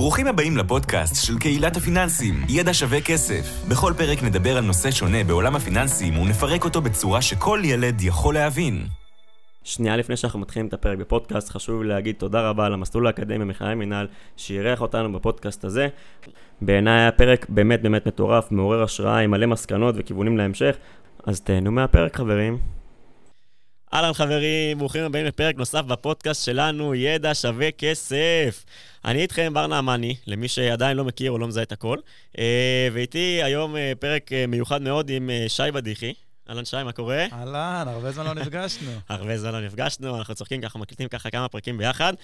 ברוכים הבאים לפודקאסט של קהילת הפיננסים, ידע שווה כסף. בכל פרק נדבר על נושא שונה בעולם הפיננסים ונפרק אותו בצורה שכל ילד יכול להבין. שנייה לפני שאנחנו מתחילים את הפרק בפודקאסט, חשוב להגיד תודה רבה למסלול האקדמי במכללה מינהל שאירח אותנו בפודקאסט הזה. בעיניי היה פרק באמת באמת מטורף, מעורר השראה, עם מלא מסקנות וכיוונים להמשך, אז תהנו מהפרק חברים. אהלן חברים, ברוכים הבאים לפרק נוסף בפודקאסט שלנו, ידע שווה כסף. אני איתכם, בר נעמני, למי שעדיין לא מכיר או לא מזהה את הכל. אה, ואיתי היום אה, פרק אה, מיוחד מאוד עם שי בדיחי. אהלן שי, מה קורה? אהלן, הרבה זמן לא נפגשנו. הרבה זמן לא נפגשנו, אנחנו צוחקים ככה, מקליטים ככה כמה פרקים ביחד.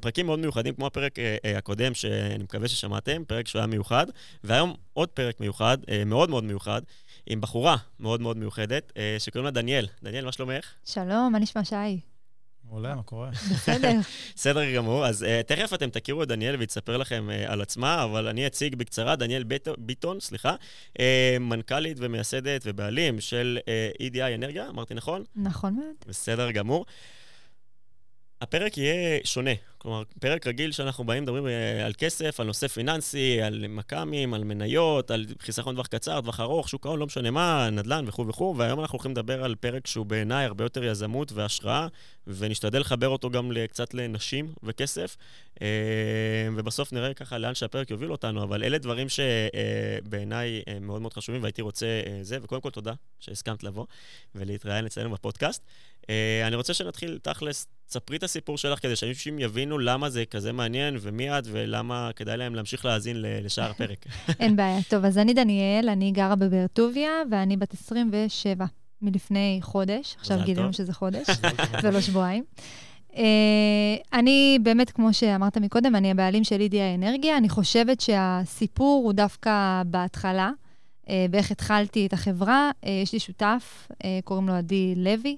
פרקים מאוד מיוחדים, כמו הפרק הקודם, שאני מקווה ששמעתם, פרק שהוא היה מיוחד. והיום עוד פרק מיוחד, מאוד מאוד מיוחד. עם בחורה מאוד מאוד מיוחדת, אה, שקוראים לה דניאל. דניאל, מה שלומך? שלום, מה נשמע שי? מעולה, מה קורה? בסדר. בסדר גמור. אז uh, תכף אתם תכירו את דניאל והיא תספר לכם uh, על עצמה, אבל אני אציג בקצרה, דניאל ביט, ביטון, סליחה, uh, מנכ"לית ומייסדת ובעלים של uh, EDI אנרגיה, אמרתי נכון? נכון מאוד. בסדר גמור. הפרק יהיה שונה. כלומר, פרק רגיל שאנחנו באים, מדברים אה, על כסף, על נושא פיננסי, על מכ"מים, על מניות, על חיסכון טווח קצר, טווח ארוך, שוק ההון, לא משנה מה, נדל"ן וכו' וכו', והיום אנחנו הולכים לדבר על פרק שהוא בעיניי הרבה יותר יזמות והשראה, ונשתדל לחבר אותו גם קצת לנשים וכסף, אה, ובסוף נראה ככה לאן שהפרק יוביל אותנו, אבל אלה דברים שבעיניי אה, מאוד מאוד חשובים, והייתי רוצה זה, וקודם כל תודה שהסכמת לבוא ולהתראיין אצלנו בפודקאסט. אני רוצה שנתחיל תכלס, ספרי את הסיפור שלך כדי שאנשים. יבינו למה זה כזה מעניין ומי את ולמה כדאי להם להמשיך להאזין לשאר הפרק. אין בעיה. טוב, אז אני דניאל, אני גרה בבאר טוביה, ואני בת 27 מלפני חודש. עכשיו גילינו שזה חודש, זה לא שבועיים. Uh, אני באמת, כמו שאמרת מקודם, אני הבעלים של אידיה אנרגיה. אני חושבת שהסיפור הוא דווקא בהתחלה, uh, באיך התחלתי את החברה. Uh, יש לי שותף, קוראים לו עדי לוי.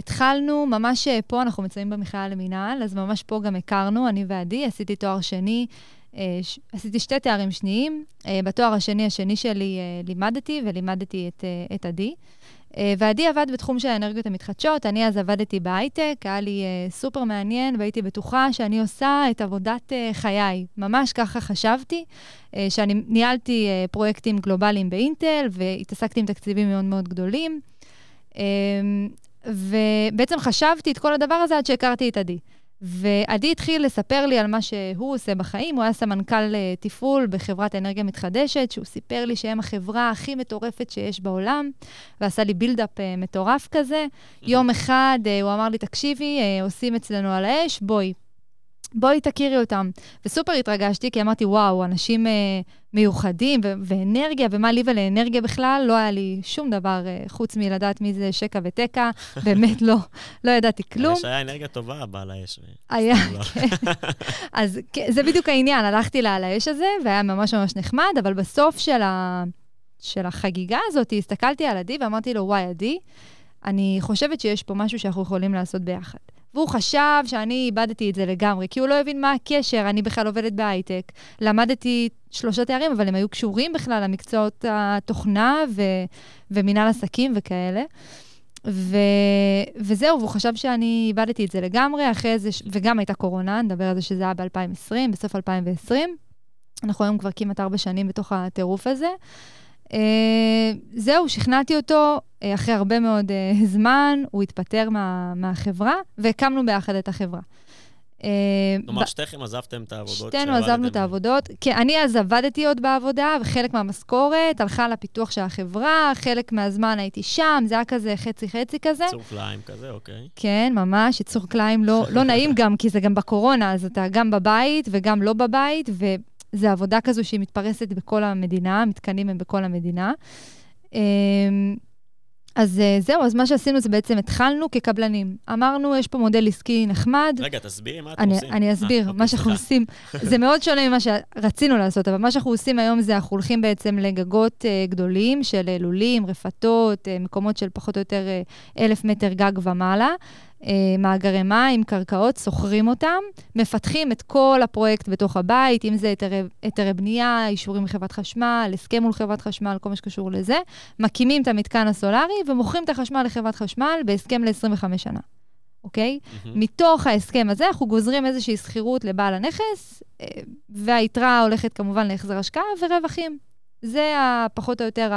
התחלנו, ממש אה, פה, אנחנו מצויים במכללה למינהל, אז ממש פה גם הכרנו, אני ועדי, עשיתי תואר שני, אה, עשיתי שתי תארים שניים. אה, בתואר השני, השני שלי, לימדתי, ולימדתי את, את עדי. ועדי עבד בתחום של האנרגיות המתחדשות, אני אז עבדתי בהייטק, היה לי סופר מעניין, והייתי בטוחה שאני עושה את עבודת חיי. ממש ככה חשבתי, שאני ניהלתי פרויקטים גלובליים באינטל, והתעסקתי עם תקציבים מאוד מאוד גדולים. ובעצם חשבתי את כל הדבר הזה עד שהכרתי את עדי. ועדי התחיל לספר לי על מה שהוא עושה בחיים. הוא היה סמנכ"ל אה, תפעול בחברת אנרגיה מתחדשת, שהוא סיפר לי שהם החברה הכי מטורפת שיש בעולם, ועשה לי בילדאפ אה, מטורף כזה. יום אחד אה, הוא אמר לי, תקשיבי, עושים אצלנו על האש, בואי, בואי תכירי אותם. וסופר התרגשתי, כי אמרתי, וואו, אנשים אה, מיוחדים ו- ואנרגיה, ומה לי ולאנרגיה בכלל? לא היה לי שום דבר אה, חוץ מלדעת מי זה שקע ותקע, באמת לא, לא ידעתי כלום. יש היה אנרגיה טובה, בעל האש. היה, לא. כן. אז כן, זה בדיוק העניין, הלכתי לה על האש הזה, והיה ממש ממש נחמד, אבל בסוף של, ה- של החגיגה הזאת, הסתכלתי על עדי ואמרתי לו, וואי, עדי, אני חושבת שיש פה משהו שאנחנו יכולים לעשות ביחד. והוא חשב שאני איבדתי את זה לגמרי, כי הוא לא הבין מה הקשר, אני בכלל עובדת בהייטק. למדתי שלושה תארים, אבל הם היו קשורים בכלל למקצועות התוכנה ו- ומנהל עסקים וכאלה. ו- וזהו, והוא חשב שאני איבדתי את זה לגמרי, אחרי זה, ש- וגם הייתה קורונה, נדבר על זה שזה היה ב-2020, בסוף 2020. אנחנו היום כבר כמעט ארבע שנים בתוך הטירוף הזה. Uh, זהו, שכנעתי אותו, uh, אחרי הרבה מאוד uh, זמן, הוא התפטר מה, מהחברה, והקמנו ביחד את החברה. כלומר, שתיכם עזבתם את העבודות שתינו עזבנו את העבודות. כן, אני אז עבדתי עוד בעבודה, וחלק מהמשכורת הלכה לפיתוח של החברה, חלק מהזמן הייתי שם, זה היה כזה חצי-חצי כזה. יצור כליים כזה, אוקיי. כן, ממש, יצור כליים לא, לא נעים גם, כי זה גם בקורונה, אז אתה גם בבית וגם לא בבית. זה עבודה כזו שהיא מתפרסת בכל המדינה, המתקנים הם בכל המדינה. אמ, אז אה, זהו, אז מה שעשינו זה בעצם התחלנו כקבלנים. אמרנו, יש פה מודל עסקי נחמד. רגע, תסבירי מה אתם אני, עושים. אני אסביר. 아, אה, מה אוקיי, שאנחנו עושים, זה מאוד שונה ממה שרצינו לעשות, אבל מה שאנחנו עושים היום זה אנחנו הולכים בעצם לגגות uh, גדולים של לולים, רפתות, uh, מקומות של פחות או יותר uh, אלף מטר גג ומעלה. אה, מאגרי מים, קרקעות, שוכרים אותם, מפתחים את כל הפרויקט בתוך הבית, אם זה היתרי, היתרי בנייה, אישורים מחברת חשמל, הסכם מול חברת חשמל, כל מה שקשור לזה, מקימים את המתקן הסולארי ומוכרים את החשמל לחברת חשמל בהסכם ל-25 שנה. אוקיי? Mm-hmm. מתוך ההסכם הזה אנחנו גוזרים איזושהי שכירות לבעל הנכס, אה, והיתרה הולכת כמובן להחזר השקעה ורווחים. זה פחות או יותר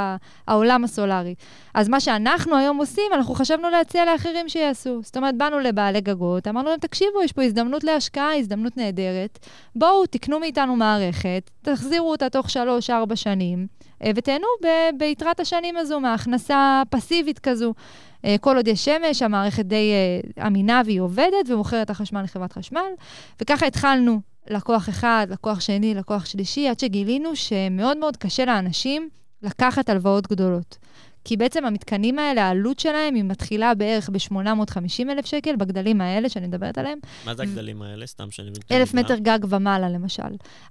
העולם הסולארי. אז מה שאנחנו היום עושים, אנחנו חשבנו להציע לאחרים שיעשו. זאת אומרת, באנו לבעלי גגות, אמרנו להם, תקשיבו, יש פה הזדמנות להשקעה, הזדמנות נהדרת. בואו, תקנו מאיתנו מערכת, תחזירו אותה תוך שלוש-ארבע שנים, אה, ותהנו ב- ביתרת השנים הזו מהכנסה פסיבית כזו. אה, כל עוד יש שמש, המערכת די אה, אמינה והיא עובדת, ומוכרת החשמל לחברת חשמל. וככה התחלנו לקוח אחד, לקוח שני, לקוח שלישי, עד שגילינו שמאוד מאוד קשה לאנשים לקחת הלוואות גדולות. כי בעצם המתקנים האלה, העלות שלהם היא מתחילה בערך ב-850 אלף שקל, בגדלים האלה שאני מדברת עליהם. מה זה הגדלים האלה? סתם שאני מבין. אלף מטר גג ומעלה, למשל.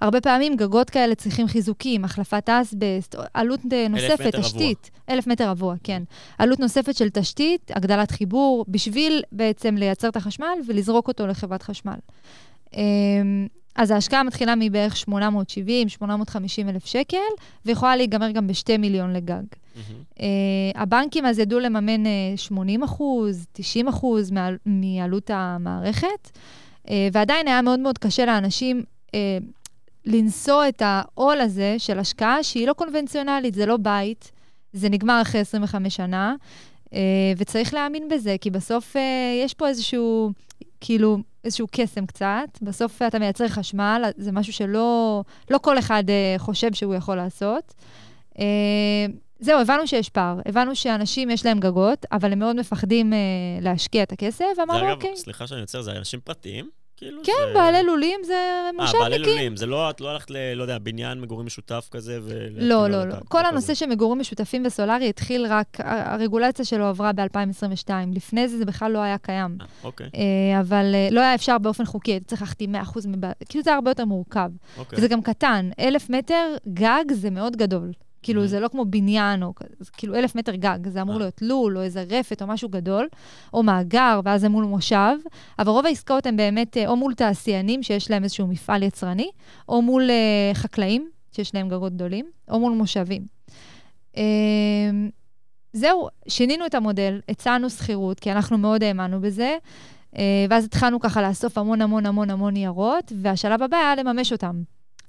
הרבה פעמים גגות כאלה צריכים חיזוקים, החלפת אסבסט, עלות נוספת, אלף תשתית. רבוע. אלף מטר רבוע, כן. עלות נוספת של תשתית, הגדלת חיבור, בשביל בעצם לייצר את החשמל ולזרוק אותו לחברת חשמל. אז ההשקעה מתחילה מבערך 870, 850 אלף שקל, ויכולה להיגמר גם ב-2 מיליון לגג. Mm-hmm. Uh, הבנקים אז ידעו לממן uh, 80 אחוז, 90 אחוז מעל, מעלות המערכת, uh, ועדיין היה מאוד מאוד קשה לאנשים uh, לנשוא את העול הזה של השקעה שהיא לא קונבנציונלית, זה לא בית, זה נגמר אחרי 25 שנה, uh, וצריך להאמין בזה, כי בסוף uh, יש פה איזשהו, כאילו, איזשהו קסם קצת. בסוף אתה מייצר חשמל, זה משהו שלא לא כל אחד uh, חושב שהוא יכול לעשות. Uh, זהו, הבנו שיש פער. הבנו שאנשים יש להם גגות, אבל הם מאוד מפחדים uh, להשקיע את הכסף, ואמרנו, אוקיי. אגב, סליחה שאני יוצר, זה אנשים פרטיים? כאילו כן, זה... בעלי לולים זה מושבניקים. אה, בעלי לולים, זה לא, את לא הלכת ל, לא יודע, בניין מגורים משותף כזה ו... לא, לא, לא. כל הנושא של מגורים משותפים בסולארי התחיל רק, הרגולציה שלו עברה ב-2022. לפני זה זה בכלל לא היה קיים. אה, אוקיי. אה, אבל אה, לא היה אפשר באופן חוקי, היית צריך להחתים 100% מבעל... כאילו זה הרבה יותר מורכב. אוקיי. וזה גם קטן. אלף מטר גג זה מאוד גדול. כאילו, mm-hmm. זה לא כמו בניין, או כאילו אלף מטר גג, זה אמור אה. להיות לול, או איזה רפת, או משהו גדול, או מאגר, ואז זה מול מושב. אבל רוב העסקאות הן באמת אה, או מול תעשיינים, שיש להם איזשהו מפעל יצרני, או מול uh, חקלאים, שיש להם גגות גדולים, או מול מושבים. Uh, זהו, שינינו את המודל, הצענו שכירות, כי אנחנו מאוד האמנו בזה, uh, ואז התחלנו ככה לאסוף המון המון המון המון ניירות, והשלב הבא היה לממש אותם.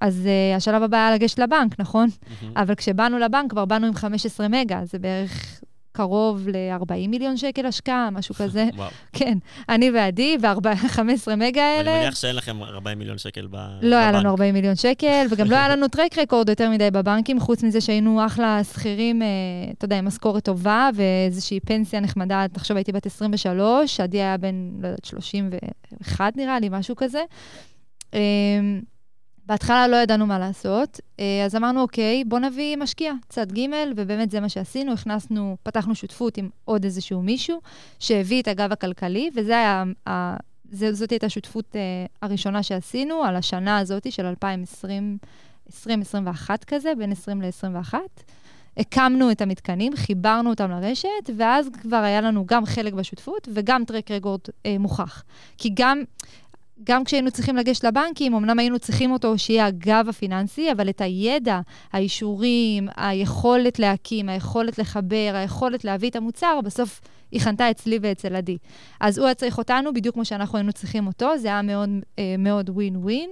אז uh, השלב הבא היה לגשת לבנק, נכון? Mm-hmm. אבל כשבאנו לבנק, כבר באנו עם 15 מגה, זה בערך קרוב ל-40 מיליון שקל השקעה, משהו כזה. וואו. כן, אני ועדי, ו-15 מגה האלה... אני מניח שאין לכם 40 מיליון שקל ב... לא בבנק. היה לנו 40 מיליון שקל, וגם לא היה לנו טרק רקורד יותר מדי בבנקים, חוץ מזה שהיינו אחלה שכירים, אה, אתה יודע, עם משכורת טובה ואיזושהי פנסיה נחמדה. תחשוב, הייתי בת 23, עדי היה בן, לא יודעת, 31 נראה לי, משהו כזה. אמ, בהתחלה לא ידענו מה לעשות, אה, אז אמרנו, אוקיי, בוא נביא משקיע, צד ג', ובאמת זה מה שעשינו, הכנסנו, פתחנו שותפות עם עוד איזשהו מישהו, שהביא את הגב הכלכלי, וזה היה, זאת הייתה השותפות אה, הראשונה שעשינו, על השנה הזאת של 2020, 2021 כזה, בין 20 ל-21. הקמנו את המתקנים, חיברנו אותם לרשת, ואז כבר היה לנו גם חלק בשותפות וגם טרק רגורד אה, מוכח. כי גם, גם כשהיינו צריכים לגשת לבנקים, אמנם היינו צריכים אותו שיהיה הגב הפיננסי, אבל את הידע, האישורים, היכולת להקים, היכולת לחבר, היכולת להביא את המוצר, בסוף היא חנתה אצלי ואצל עדי. אז הוא היה צריך אותנו בדיוק כמו שאנחנו היינו צריכים אותו, זה היה מאוד אה, מאוד ווין ווין.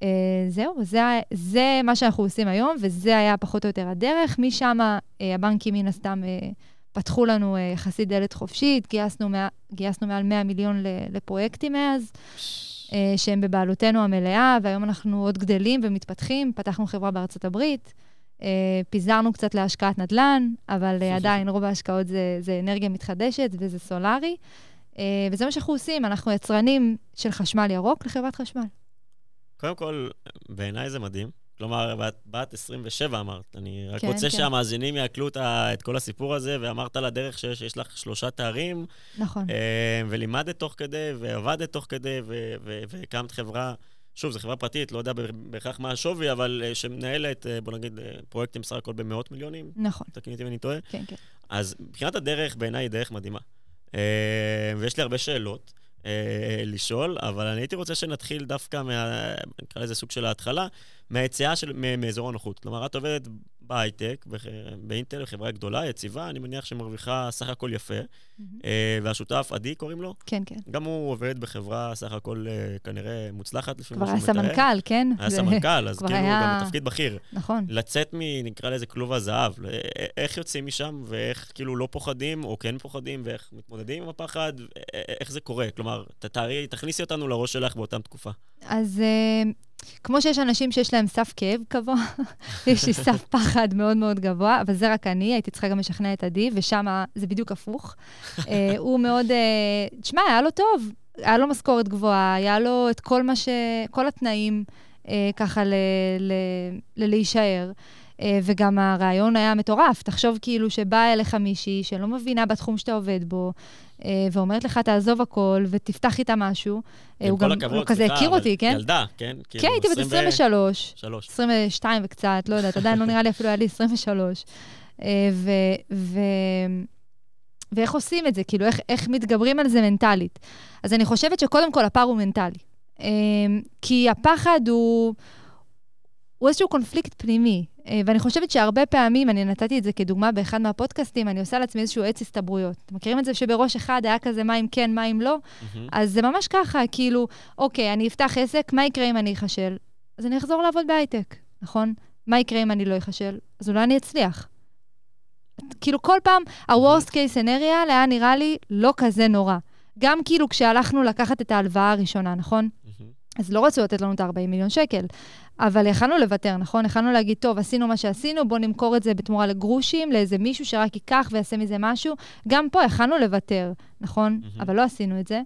Uh, זהו, זה, זה מה שאנחנו עושים היום, וזה היה פחות או יותר הדרך. משם uh, הבנקים מן הסתם uh, פתחו לנו uh, יחסית דלת חופשית, גייסנו, מא, גייסנו מעל 100 מיליון לפרויקטים מאז, uh, שהם בבעלותנו המלאה, והיום אנחנו עוד גדלים ומתפתחים. פתחנו חברה בארצות הברית, uh, פיזרנו קצת להשקעת נדל"ן, אבל uh, עדיין רוב ההשקעות זה, זה אנרגיה מתחדשת וזה סולארי. Uh, וזה מה שאנחנו עושים, אנחנו יצרנים של חשמל ירוק לחברת חשמל. קודם כל, בעיניי זה מדהים. כלומר, בת, בת 27 אמרת. אני רק כן, רוצה כן. שהמאזינים יעקלו את כל הסיפור הזה, ואמרת לדרך שיש, שיש לך שלושה תארים. נכון. אה, ולימדת תוך כדי, ועבדת תוך כדי, והקמת חברה. שוב, זו חברה פרטית, לא יודע בהכרח מה השווי, אבל uh, שמנהלת, uh, בוא נגיד, uh, פרויקטים סך הכל במאות מיליונים. נכון. תקני אותי אם אני טועה. כן, כן. אז מבחינת הדרך, בעיניי היא דרך מדהימה. ויש לי הרבה שאלות. אה, לשאול, אבל אני הייתי רוצה שנתחיל דווקא מה... נקרא לזה סוג של ההתחלה, מהיציאה של... מאזור הנוחות. כלומר, את עובדת בהייטק, באינטל, חברה גדולה, יציבה, אני מניח שמרוויחה סך הכל יפה. אה, והשותף, עדי קוראים לו? כן, כן. גם הוא עובד בחברה סך הכל אה, כנראה מוצלחת, לפי מה שהוא מתאר. כבר היה סמנכ"ל, כן? היה סמנכ"ל, אז כאילו היה... גם בתפקיד בכיר. נכון. לצאת מ... נקרא לזה כלוב הזהב. איך יוצאים משם, ואיך כאילו לא פוחדים, או כן פוחדים, ואיך מתמודדים עם הפחד, איך זה קורה? כלומר, תתארי, תכניסי אותנו לראש שלך באותה תקופה. אז... כמו שיש אנשים שיש להם סף כאב גבוה, יש לי סף פחד מאוד מאוד גבוה, אבל זה רק אני, הייתי צריכה גם לשכנע את עדי, ושם זה בדיוק הפוך. uh, הוא מאוד, uh, תשמע, היה לו טוב, היה לו משכורת גבוהה, היה לו את כל מה ש... כל התנאים uh, ככה ל... ל... ל... להישאר. Uh, וגם הרעיון היה מטורף. תחשוב כאילו שבאה אליך מישהי שלא מבינה בתחום שאתה עובד בו, ואומרת לך, תעזוב הכל ותפתח איתה משהו. אה, הוא גם, הכבוד, הוא כזה הכיר אותי, כן? ילדה, כן? כן, הייתי בת 23. 22 וקצת, לא יודעת, עדיין לא נראה לי אפילו היה לי 23. אה. ואיך עושים את זה, כאילו, איך, איך מתגברים על זה מנטלית. אז אני חושבת שקודם כל הפער הוא מנטלי. כי הפחד הוא, הוא איזשהו קונפליקט פנימי. אה, ואני חושבת שהרבה פעמים, אני נתתי את זה כדוגמה באחד מהפודקאסטים, אני עושה לעצמי איזשהו עץ הסתברויות. אתם מכירים את זה שבראש אחד היה כזה מה אם כן, מה אם לא? Mm-hmm. אז זה ממש ככה, כאילו, אוקיי, אני אפתח עסק, מה יקרה אם אני אחשל? אז אני אחזור לעבוד בהייטק, נכון? מה יקרה אם אני לא אחשל? אז אולי אני אצליח. כאילו, כל פעם, ה-Worst case scenario היה נראה לי לא כזה נורא. גם כאילו כשהלכנו לקחת את ההלוואה הראשונה, נכון? אז לא רצו לתת לנו את ה-40 מיליון שקל. אבל יכלנו לוותר, נכון? יכלנו להגיד, טוב, עשינו מה שעשינו, בואו נמכור את זה בתמורה לגרושים, לאיזה מישהו שרק ייקח ויעשה מזה משהו. גם פה יכלנו לוותר, נכון? Mm-hmm. אבל לא עשינו את זה.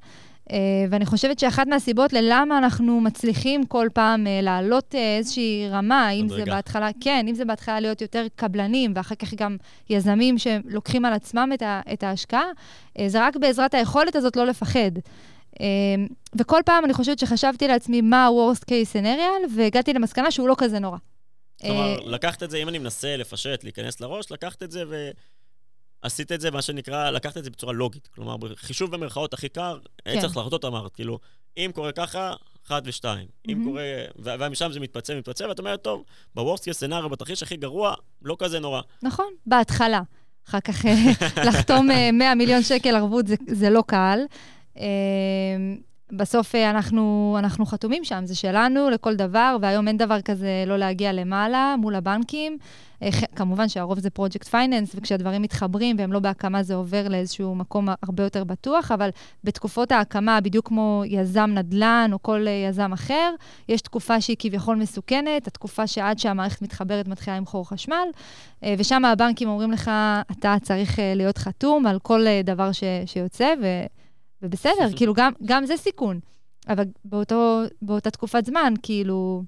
Uh, ואני חושבת שאחת מהסיבות ללמה אנחנו מצליחים כל פעם uh, לעלות uh, איזושהי רמה, אם זה בהתחלה, כן, אם זה בהתחלה להיות יותר קבלנים, ואחר כך גם יזמים שלוקחים על עצמם את, ה, את ההשקעה, uh, זה רק בעזרת היכולת הזאת לא לפחד. אמ, וכל פעם אני חושבת שחשבתי לעצמי מה ה-Worst case scenario, והגעתי למסקנה שהוא לא כזה נורא. כלומר, אה, לקחת את זה, אם אני מנסה לפשט, להיכנס לראש, לקחת את זה ועשית את זה, מה שנקרא, לקחת את זה בצורה לוגית. כלומר, בחישוב במרכאות הכי קר, אין כן. צריך להחלטות, אמרת, כאילו, אם קורה ככה, אחת ושתיים. אם קורה, ומשם זה מתפצל, מתפצל, ואת אומרת, טוב, case scenario, בתרחיש הכי גרוע, לא כזה נורא. נכון, בהתחלה. אחר כך אה, לחתום 100 אה, מיליון שקל ערבות זה, זה לא קל. אמ, בסוף אה, אנחנו, אנחנו חתומים שם, זה שלנו לכל דבר, והיום אין דבר כזה לא להגיע למעלה מול הבנקים. אה, כמובן שהרוב זה פרויקט פייננס, וכשהדברים מתחברים והם לא בהקמה, זה עובר לאיזשהו מקום הרבה יותר בטוח, אבל בתקופות ההקמה, בדיוק כמו יזם נדל"ן או כל אה, יזם אחר, יש תקופה שהיא כביכול מסוכנת, התקופה שעד שהמערכת מתחברת מתחילה למכור חשמל, ושם הבנקים אומרים לך, אתה צריך להיות חתום על כל דבר ש, שיוצא, ו... ובסדר, כאילו, גם, גם זה סיכון. אבל באותו, באותה תקופת זמן, כאילו,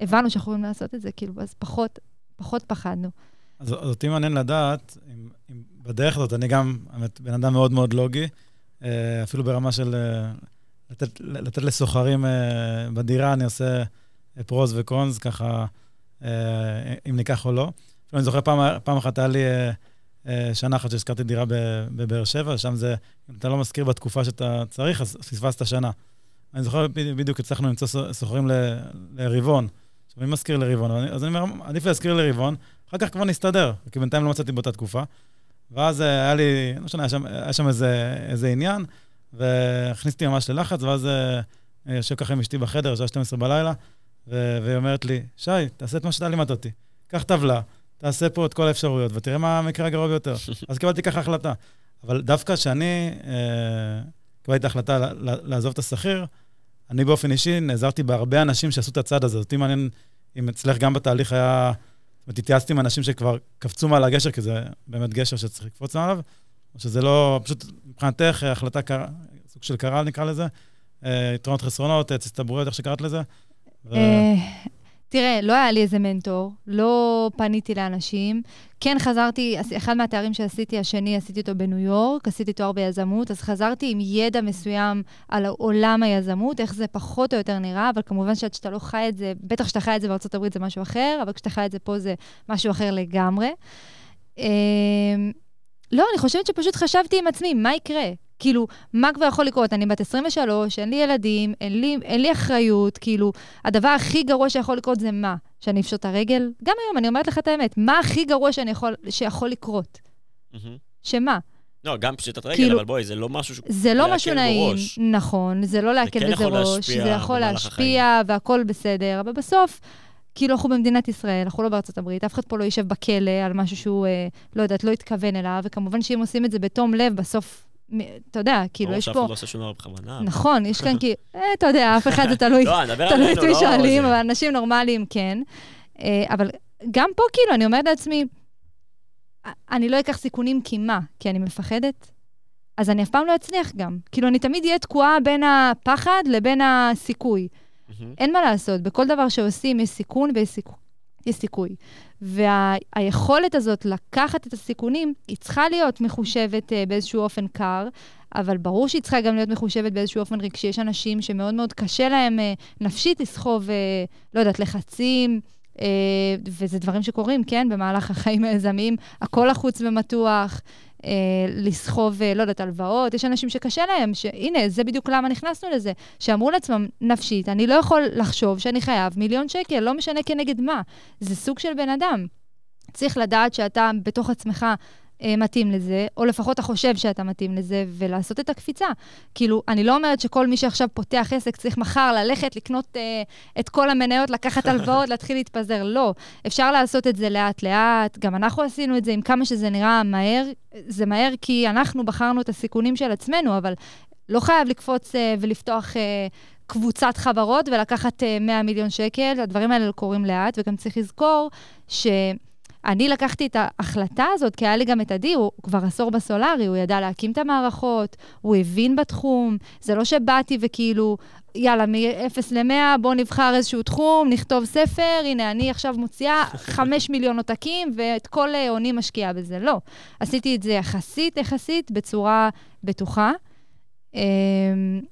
הבנו שאנחנו יכולים לעשות את זה, כאילו, אז פחות, פחות פחדנו. אז אותי מעניין לדעת, אם, אם בדרך הזאת, אני גם, האמת, בן אדם מאוד מאוד לוגי, אה, אפילו ברמה של אה, לתת, לתת לסוחרים אה, בדירה, אני עושה פרוז וקונס, ככה, אם ניקח או לא. אני זוכר פעם, פעם אחת היה לי... אה, שנה אחת שהזכרתי דירה בבאר שבע, שם זה, אם אתה לא מזכיר בתקופה שאתה צריך, אז פספסת שנה. אני זוכר בדיוק, הצלחנו למצוא סוחרים לרבעון. עכשיו, מי מזכיר לרבעון? אז אני אומר, עדיף להזכיר לרבעון, אחר כך כבר נסתדר, כי בינתיים לא מצאתי באותה תקופה. ואז אה, היה לי, לא משנה, היה שם איזה, איזה עניין, והכניסתי ממש ללחץ, ואז אה, יושב ככה עם אשתי בחדר, שעה 12 בלילה, והיא אומרת לי, שי, תעשה את מה שאתה לימדת אותי. קח טבלה, תעשה פה את כל האפשרויות, ותראה מה המקרה הגרוע ביותר. אז קיבלתי ככה החלטה. אבל דווקא כשאני אה, קיבלתי החלטה לעזוב את השכיר, אני באופן אישי נעזרתי בהרבה אנשים שעשו את הצעד הזה. אותי מעניין אם אצלך גם בתהליך היה... זאת אומרת, התייעצתי עם אנשים שכבר קפצו מעל הגשר, כי זה באמת גשר שצריך לקפוץ עליו, או שזה לא, פשוט מבחינתך החלטה, קר... סוג של קרל נקרא לזה, אה, יתרונות חסרונות, הצטברויות, איך שקראת לזה. אה, תראה, לא היה לי איזה מנטור, לא פניתי לאנשים. כן חזרתי, אחד מהתארים שעשיתי, השני, עשיתי אותו בניו יורק, עשיתי תואר ביזמות, אז חזרתי עם ידע מסוים על עולם היזמות, איך זה פחות או יותר נראה, אבל כמובן שעד שאתה לא חי את זה, בטח כשאתה חי את זה בארה"ב זה משהו אחר, אבל כשאתה חי את זה פה זה משהו אחר לגמרי. אמ, לא, אני חושבת שפשוט חשבתי עם עצמי, מה יקרה? כאילו, מה כבר יכול לקרות? אני בת 23, אין לי ילדים, אין לי, אין לי אחריות, כאילו, הדבר הכי גרוע שיכול לקרות זה מה? שאני אפשוט את הרגל? גם היום, אני אומרת לך את האמת, מה הכי גרוע שאני יכול, שיכול לקרות? שמה? לא, גם פשיטת רגל, כאילו, אבל בואי, זה לא משהו ש... זה לא משהו נעים, בראש. נכון, זה לא להקל בזה ראש, זה יכול להשפיע והכול בסדר, אבל בסוף, כאילו אנחנו במדינת ישראל, אנחנו לא בארצות הברית, אף אחד פה לא יישב בכלא על משהו שהוא, אה, לא יודעת, לא התכוון אליו, וכמובן שאם עושים את זה בתום לב, בסוף אתה יודע, כאילו, יש פה... ברור שאף אחד לא עושה שום דבר בכוונה. נכון, יש כאן כאילו, אתה יודע, אף אחד זה תלוי, לא, את מי לא, שואלים, אבל אנשים נורמליים כן. אה, אבל גם פה, כאילו, אני אומרת לעצמי, אני לא אקח סיכונים כי מה? כי אני מפחדת? אז אני אף פעם לא אצליח גם. כאילו, אני תמיד אהיה תקועה בין הפחד לבין הסיכוי. אין מה לעשות, בכל דבר שעושים יש סיכון ויש סיכוי. יש סיכוי. והיכולת וה- הזאת לקחת את הסיכונים, היא צריכה להיות מחושבת uh, באיזשהו אופן קר, אבל ברור שהיא צריכה גם להיות מחושבת באיזשהו אופן רגשי. יש אנשים שמאוד מאוד קשה להם uh, נפשית לסחוב, uh, לא יודעת, לחצים, Uh, וזה דברים שקורים, כן, במהלך החיים היזמיים, הכל לחוץ ומתוח, לסחוב, uh, לא יודעת, הלוואות. יש אנשים שקשה להם, שהנה, זה בדיוק למה נכנסנו לזה, שאמרו לעצמם, נפשית, אני לא יכול לחשוב שאני חייב מיליון שקל, לא משנה כנגד מה. זה סוג של בן אדם. צריך לדעת שאתה בתוך עצמך אה, מתאים לזה, או לפחות אתה חושב שאתה מתאים לזה, ולעשות את הקפיצה. כאילו, אני לא אומרת שכל מי שעכשיו פותח עסק צריך מחר ללכת, לקנות אה, את כל המניות, לקחת הלוואות, להתחיל להתפזר. לא. אפשר לעשות את זה לאט-לאט, גם אנחנו עשינו את זה עם כמה שזה נראה מהר. זה מהר כי אנחנו בחרנו את הסיכונים של עצמנו, אבל לא חייב לקפוץ אה, ולפתוח... אה, קבוצת חברות ולקחת 100 אה, מיליון שקל, הדברים האלה קורים לאט, וגם צריך לזכור ש... אני לקחתי את ההחלטה הזאת, כי היה לי גם את עדי, הוא כבר עשור בסולארי, הוא ידע להקים את המערכות, הוא הבין בתחום. זה לא שבאתי וכאילו, יאללה, מ-0 ל-100, בואו נבחר איזשהו תחום, נכתוב ספר, הנה, אני עכשיו מוציאה 5 מיליון עותקים, ואת כל עוני משקיעה בזה. לא. עשיתי את זה יחסית, יחסית, בצורה בטוחה, um,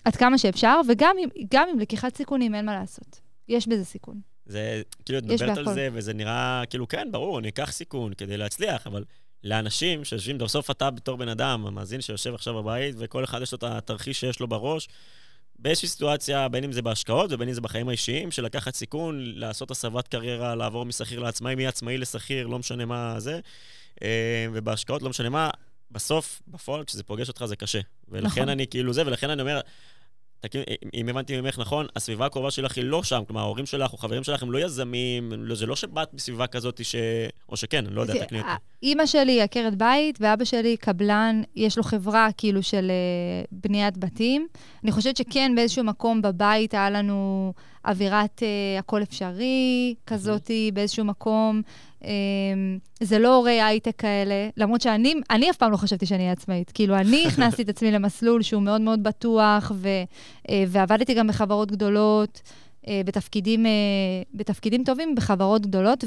עד כמה שאפשר, וגם עם, עם לקיחת סיכונים, אין מה לעשות. יש בזה סיכון. זה, כאילו, את מדברת על זה, וזה נראה, כאילו, כן, ברור, אני אקח סיכון כדי להצליח, אבל לאנשים שיושבים, בסוף אתה בתור בן אדם, המאזין שיושב עכשיו בבית, וכל אחד יש לו את התרחיש שיש לו בראש, באיזושהי סיטואציה, בין אם זה בהשקעות ובין אם זה בחיים האישיים, של לקחת סיכון, לעשות הסבת קריירה, לעבור משכיר לעצמאי, מעצמאי לשכיר, לא משנה מה זה, אה, ובהשקעות, לא משנה מה, בסוף, בפועל, כשזה פוגש אותך זה קשה. ולכן נכון. אני כאילו זה, ולכן אני אומר, אם הבנתי ממך נכון, הסביבה הקרובה שלך היא לא שם, כלומר, ההורים שלך או חברים שלך הם לא יזמים, לא, זה לא שבאת בסביבה כזאת ש... או שכן, אני לא יודע, תקני אותי. אימא שלי עקרת בית, ואבא שלי קבלן, יש לו חברה כאילו של uh, בניית בתים. אני חושבת שכן, באיזשהו מקום בבית היה לנו אווירת uh, הכל אפשרי, כזאתי, באיזשהו מקום. אמ, זה לא הורי הייטק כאלה, למרות שאני אני אף פעם לא חשבתי שאני אהיה עצמאית. כאילו, אני הכנסתי את עצמי למסלול שהוא מאוד מאוד בטוח, ו, אה, ועבדתי גם בחברות גדולות, אה, בתפקידים, אה, בתפקידים טובים בחברות גדולות,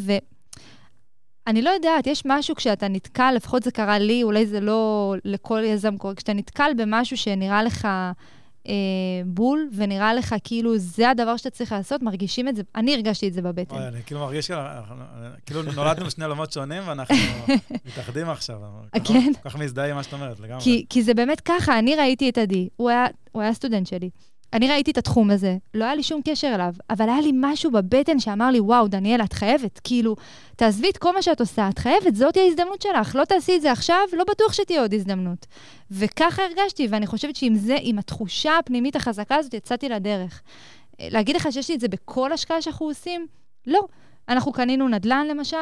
ואני לא יודעת, יש משהו כשאתה נתקל, לפחות זה קרה לי, אולי זה לא לכל יזם קורה, כשאתה נתקל במשהו שנראה לך... אה, בול, ונראה לך כאילו זה הדבר שאתה צריך לעשות, מרגישים את זה, אני הרגשתי את זה בבטן. אוי, אני כאילו מרגיש כאילו נולדנו בשני עולמות שונים, ואנחנו מתאחדים עכשיו. כן. כל כך מזדהה עם מה שאת אומרת, לגמרי. כי, כי זה באמת ככה, אני ראיתי את עדי, הוא היה, הוא היה סטודנט שלי. אני ראיתי את התחום הזה, לא היה לי שום קשר אליו, אבל היה לי משהו בבטן שאמר לי, וואו, דניאלה, את חייבת, כאילו, תעזבי את כל מה שאת עושה, את חייבת, זאת ההזדמנות שלך, לא תעשי את זה עכשיו, לא בטוח שתהיה עוד הזדמנות. וככה הרגשתי, ואני חושבת שעם זה, עם התחושה הפנימית החזקה הזאת, יצאתי לדרך. להגיד לך שיש לי את זה בכל השקעה שאנחנו עושים? לא. אנחנו קנינו נדל"ן, למשל,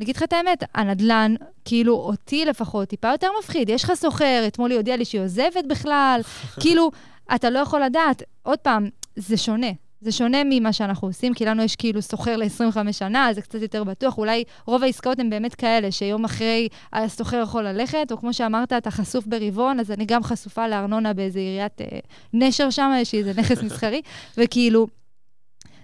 נגיד לך את האמת, הנדל"ן, כאילו, אותי לפחות, טיפה יותר מפחיד. יש לך סוחר, אתמול היא הודיעה לי שהיא עוזבת בכלל, כאילו... אתה לא יכול לדעת. עוד פעם, זה שונה. זה שונה ממה שאנחנו עושים, כי לנו יש כאילו סוחר ל-25 שנה, זה קצת יותר בטוח. אולי רוב העסקאות הן באמת כאלה, שיום אחרי הסוחר יכול ללכת, או כמו שאמרת, אתה חשוף ברבעון, אז אני גם חשופה לארנונה באיזה עיריית אה, נשר שם, יש לי איזה נכס מסחרי, וכאילו...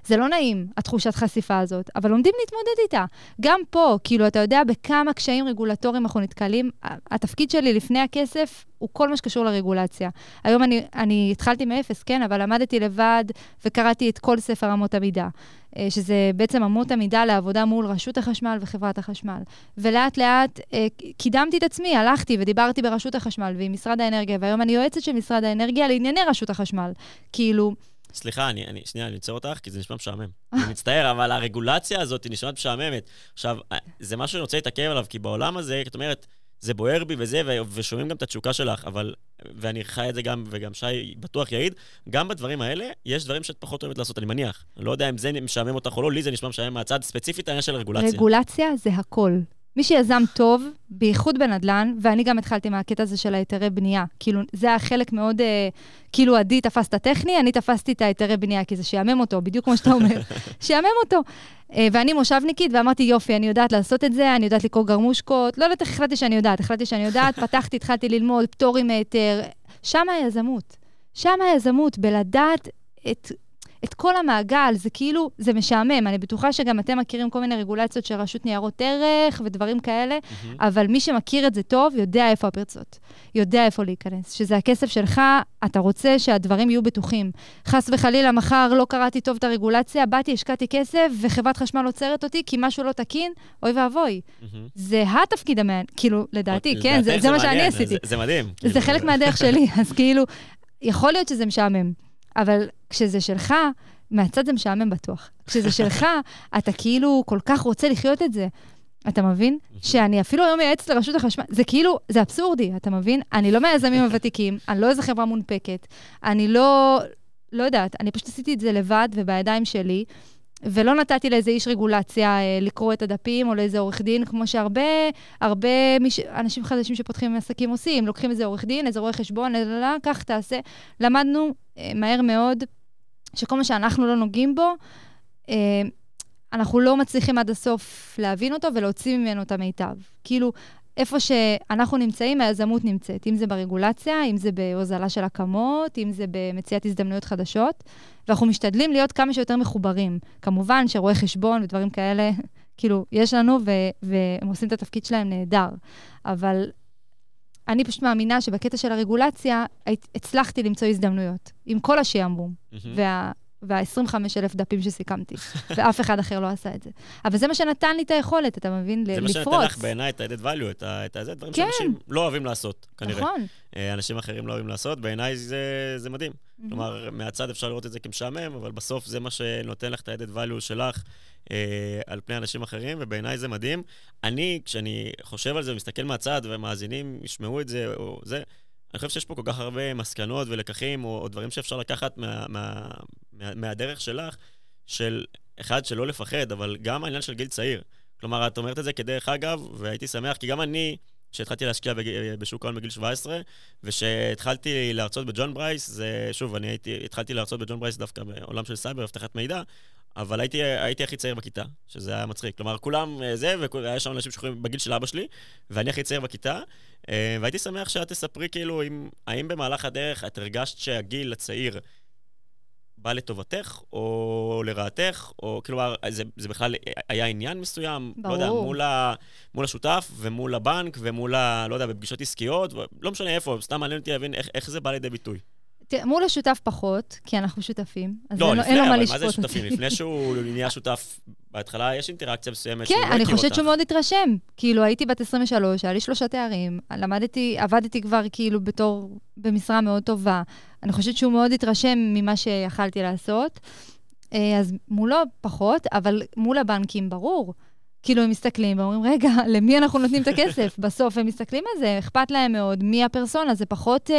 זה לא נעים, התחושת חשיפה הזאת, אבל לומדים להתמודד איתה. גם פה, כאילו, אתה יודע בכמה קשיים רגולטוריים אנחנו נתקלים. התפקיד שלי לפני הכסף הוא כל מה שקשור לרגולציה. היום אני, אני התחלתי מאפס, כן, אבל למדתי לבד וקראתי את כל ספר אמות המידה. אה, שזה בעצם אמות המידה לעבודה מול רשות החשמל וחברת החשמל. ולאט לאט אה, קידמתי את עצמי, הלכתי ודיברתי ברשות החשמל ועם משרד האנרגיה, והיום אני יועצת של משרד האנרגיה לענייני רשות החשמל. כאילו... סליחה, אני, אני, שנייה, אני עוצר אותך, כי זה נשמע משעמם. אני מצטער, אבל הרגולציה הזאת היא נשמעת משעממת. עכשיו, זה משהו שאני רוצה להתעכב עליו, כי בעולם הזה, את אומרת, זה בוער בי וזה, ושומעים גם את התשוקה שלך, אבל, ואני חי את זה גם, וגם שי בטוח יעיד, גם בדברים האלה, יש דברים שאת פחות אוהבת לעשות, אני מניח. אני לא יודע אם זה משעמם אותך או לא, לי זה נשמע משעמם מהצד, ספציפית העניין של רגולציה. רגולציה זה הכל. מי שיזם טוב, בייחוד בנדל"ן, ואני גם התחלתי מהקטע הזה של ההיתרי בנייה. כאילו, זה היה חלק מאוד, אה, כאילו עדי תפס את הטכני, אני תפסתי את ההיתרי בנייה, כי זה שיאמם אותו, בדיוק כמו שאתה אומר. שיאמם אותו. אה, ואני מושבניקית, ואמרתי, יופי, אני יודעת לעשות את זה, אני יודעת לקרוא גרמושקות. לא יודעת איך החלטתי שאני יודעת, החלטתי שאני יודעת, פתחתי, התחלתי ללמוד פטורים מהיתר. שם היזמות. שם היזמות, בלדעת את את כל המעגל, זה כאילו, זה משעמם. אני בטוחה שגם אתם מכירים כל מיני רגולציות של רשות ניירות ערך ודברים כאלה, mm-hmm. אבל מי שמכיר את זה טוב, יודע איפה הפרצות. יודע איפה להיכנס. שזה הכסף שלך, אתה רוצה שהדברים יהיו בטוחים. חס וחלילה, מחר לא קראתי טוב את הרגולציה, באתי, השקעתי כסף, וחברת חשמל עוצרת אותי כי משהו לא תקין, אוי ואבוי. Mm-hmm. זה התפקיד המעניין, כאילו, לדעתי, כן, זה, זה, זה מה שאני עשיתי. זה, זה מדהים. זה כאילו, חלק מהדרך שלי, אז כאילו, יכול להיות שזה משעמם. אבל כשזה שלך, מהצד זה משעמם בטוח. כשזה שלך, אתה כאילו כל כך רוצה לחיות את זה. אתה מבין? שאני אפילו היום מייעצת לרשות החשמל, זה כאילו, זה אבסורדי, אתה מבין? אני לא מהיזמים הוותיקים, אני לא איזה חברה מונפקת, אני לא, לא יודעת, אני פשוט עשיתי את זה לבד ובידיים שלי, ולא נתתי לאיזה איש רגולציה אה, לקרוא את הדפים, או לאיזה עורך דין, כמו שהרבה, הרבה מש... אנשים חדשים שפותחים עסקים עושים, לוקחים איזה עורך דין, איזה רואה חשבון, לא, כך תעשה. למדנו אה, מהר מאוד שכל מה שאנחנו לא נוגעים בו, אה, אנחנו לא מצליחים עד הסוף להבין אותו ולהוציא ממנו את המיטב. כאילו, איפה שאנחנו נמצאים, היזמות נמצאת. אם זה ברגולציה, אם זה בהוזלה של הקמות, אם זה במציאת הזדמנויות חדשות, ואנחנו משתדלים להיות כמה שיותר מחוברים. כמובן שרואי חשבון ודברים כאלה, כאילו, יש לנו, ו- והם עושים את התפקיד שלהם נהדר. אבל אני פשוט מאמינה שבקטע של הרגולציה, הצלחתי למצוא הזדמנויות, עם כל השעמום. Mm-hmm. וה... וה-25 אלף דפים שסיכמתי, ואף אחד אחר לא עשה את זה. אבל זה מה שנתן לי את היכולת, אתה מבין? לפרוץ. זה מה שנתן לך בעיניי את ה-added value, את ה... את זה, דברים כן. שאנשים לא אוהבים לעשות, כנראה. נכון. אה, אנשים אחרים לא אוהבים לעשות, בעיניי זה, זה מדהים. Mm-hmm. כלומר, מהצד אפשר לראות את זה כמשעמם, אבל בסוף זה מה שנותן לך את ה-added value שלך אה, על פני אנשים אחרים, ובעיניי זה מדהים. אני, כשאני חושב על זה ומסתכל מהצד, ומאזינים ישמעו את זה, או זה, אני חושב שיש פה כל כך הרבה מסקנות ולקחים, או, או דברים שאפשר לקחת מה, מה, מה, מהדרך שלך, של, אחד, שלא לפחד, אבל גם העניין של גיל צעיר. כלומר, את אומרת את זה כדרך אגב, והייתי שמח, כי גם אני, כשהתחלתי להשקיע בשוק ההון בגיל 17, ושהתחלתי להרצות בג'ון ברייס, זה, שוב, אני הייתי, התחלתי להרצות בג'ון ברייס דווקא בעולם של סייבר, אבטחת מידע, אבל הייתי, הייתי הכי צעיר בכיתה, שזה היה מצחיק. כלומר, כולם אה, זה, והיה שם אנשים שחורים בגיל של אבא שלי, ואני הכי צעיר בכיתה, והייתי שמח שאת תספרי, כאילו, אם, האם במהלך הדרך את הרגשת שהגיל הצעיר בא לטובתך, או לרעתך, או כלומר, זה, זה בכלל היה עניין מסוים, ברור. לא יודע, מול, ה, מול השותף ומול הבנק ומול ה... לא יודע, בפגישות עסקיות, לא משנה איפה, סתם מעניין אותי להבין איך, איך זה בא לידי ביטוי. תראה, מול השותף פחות, כי אנחנו שותפים, אז לא, אין, לפני, לו מה לשפוט. לא, לפני, אבל מה זה שותפים? לפני שהוא נהיה שותף, בהתחלה יש אינטראקציה מסוימת שהוא לא הכיר אותך. כן, אני חושבת שהוא מאוד התרשם. כאילו, הייתי בת 23, היה לי שלושה תארים, למדתי, עבדתי כבר כאילו בתור, במשרה מאוד טובה. אני חושבת שהוא מאוד התרשם ממה שיכלתי לעשות. אה, אז מולו פחות, אבל מול הבנקים, ברור. כאילו, הם מסתכלים ואומרים, רגע, למי אנחנו נותנים את הכסף? בסוף הם מסתכלים על זה, אכפת להם מאוד מי הפרסונה, זה פחות uh,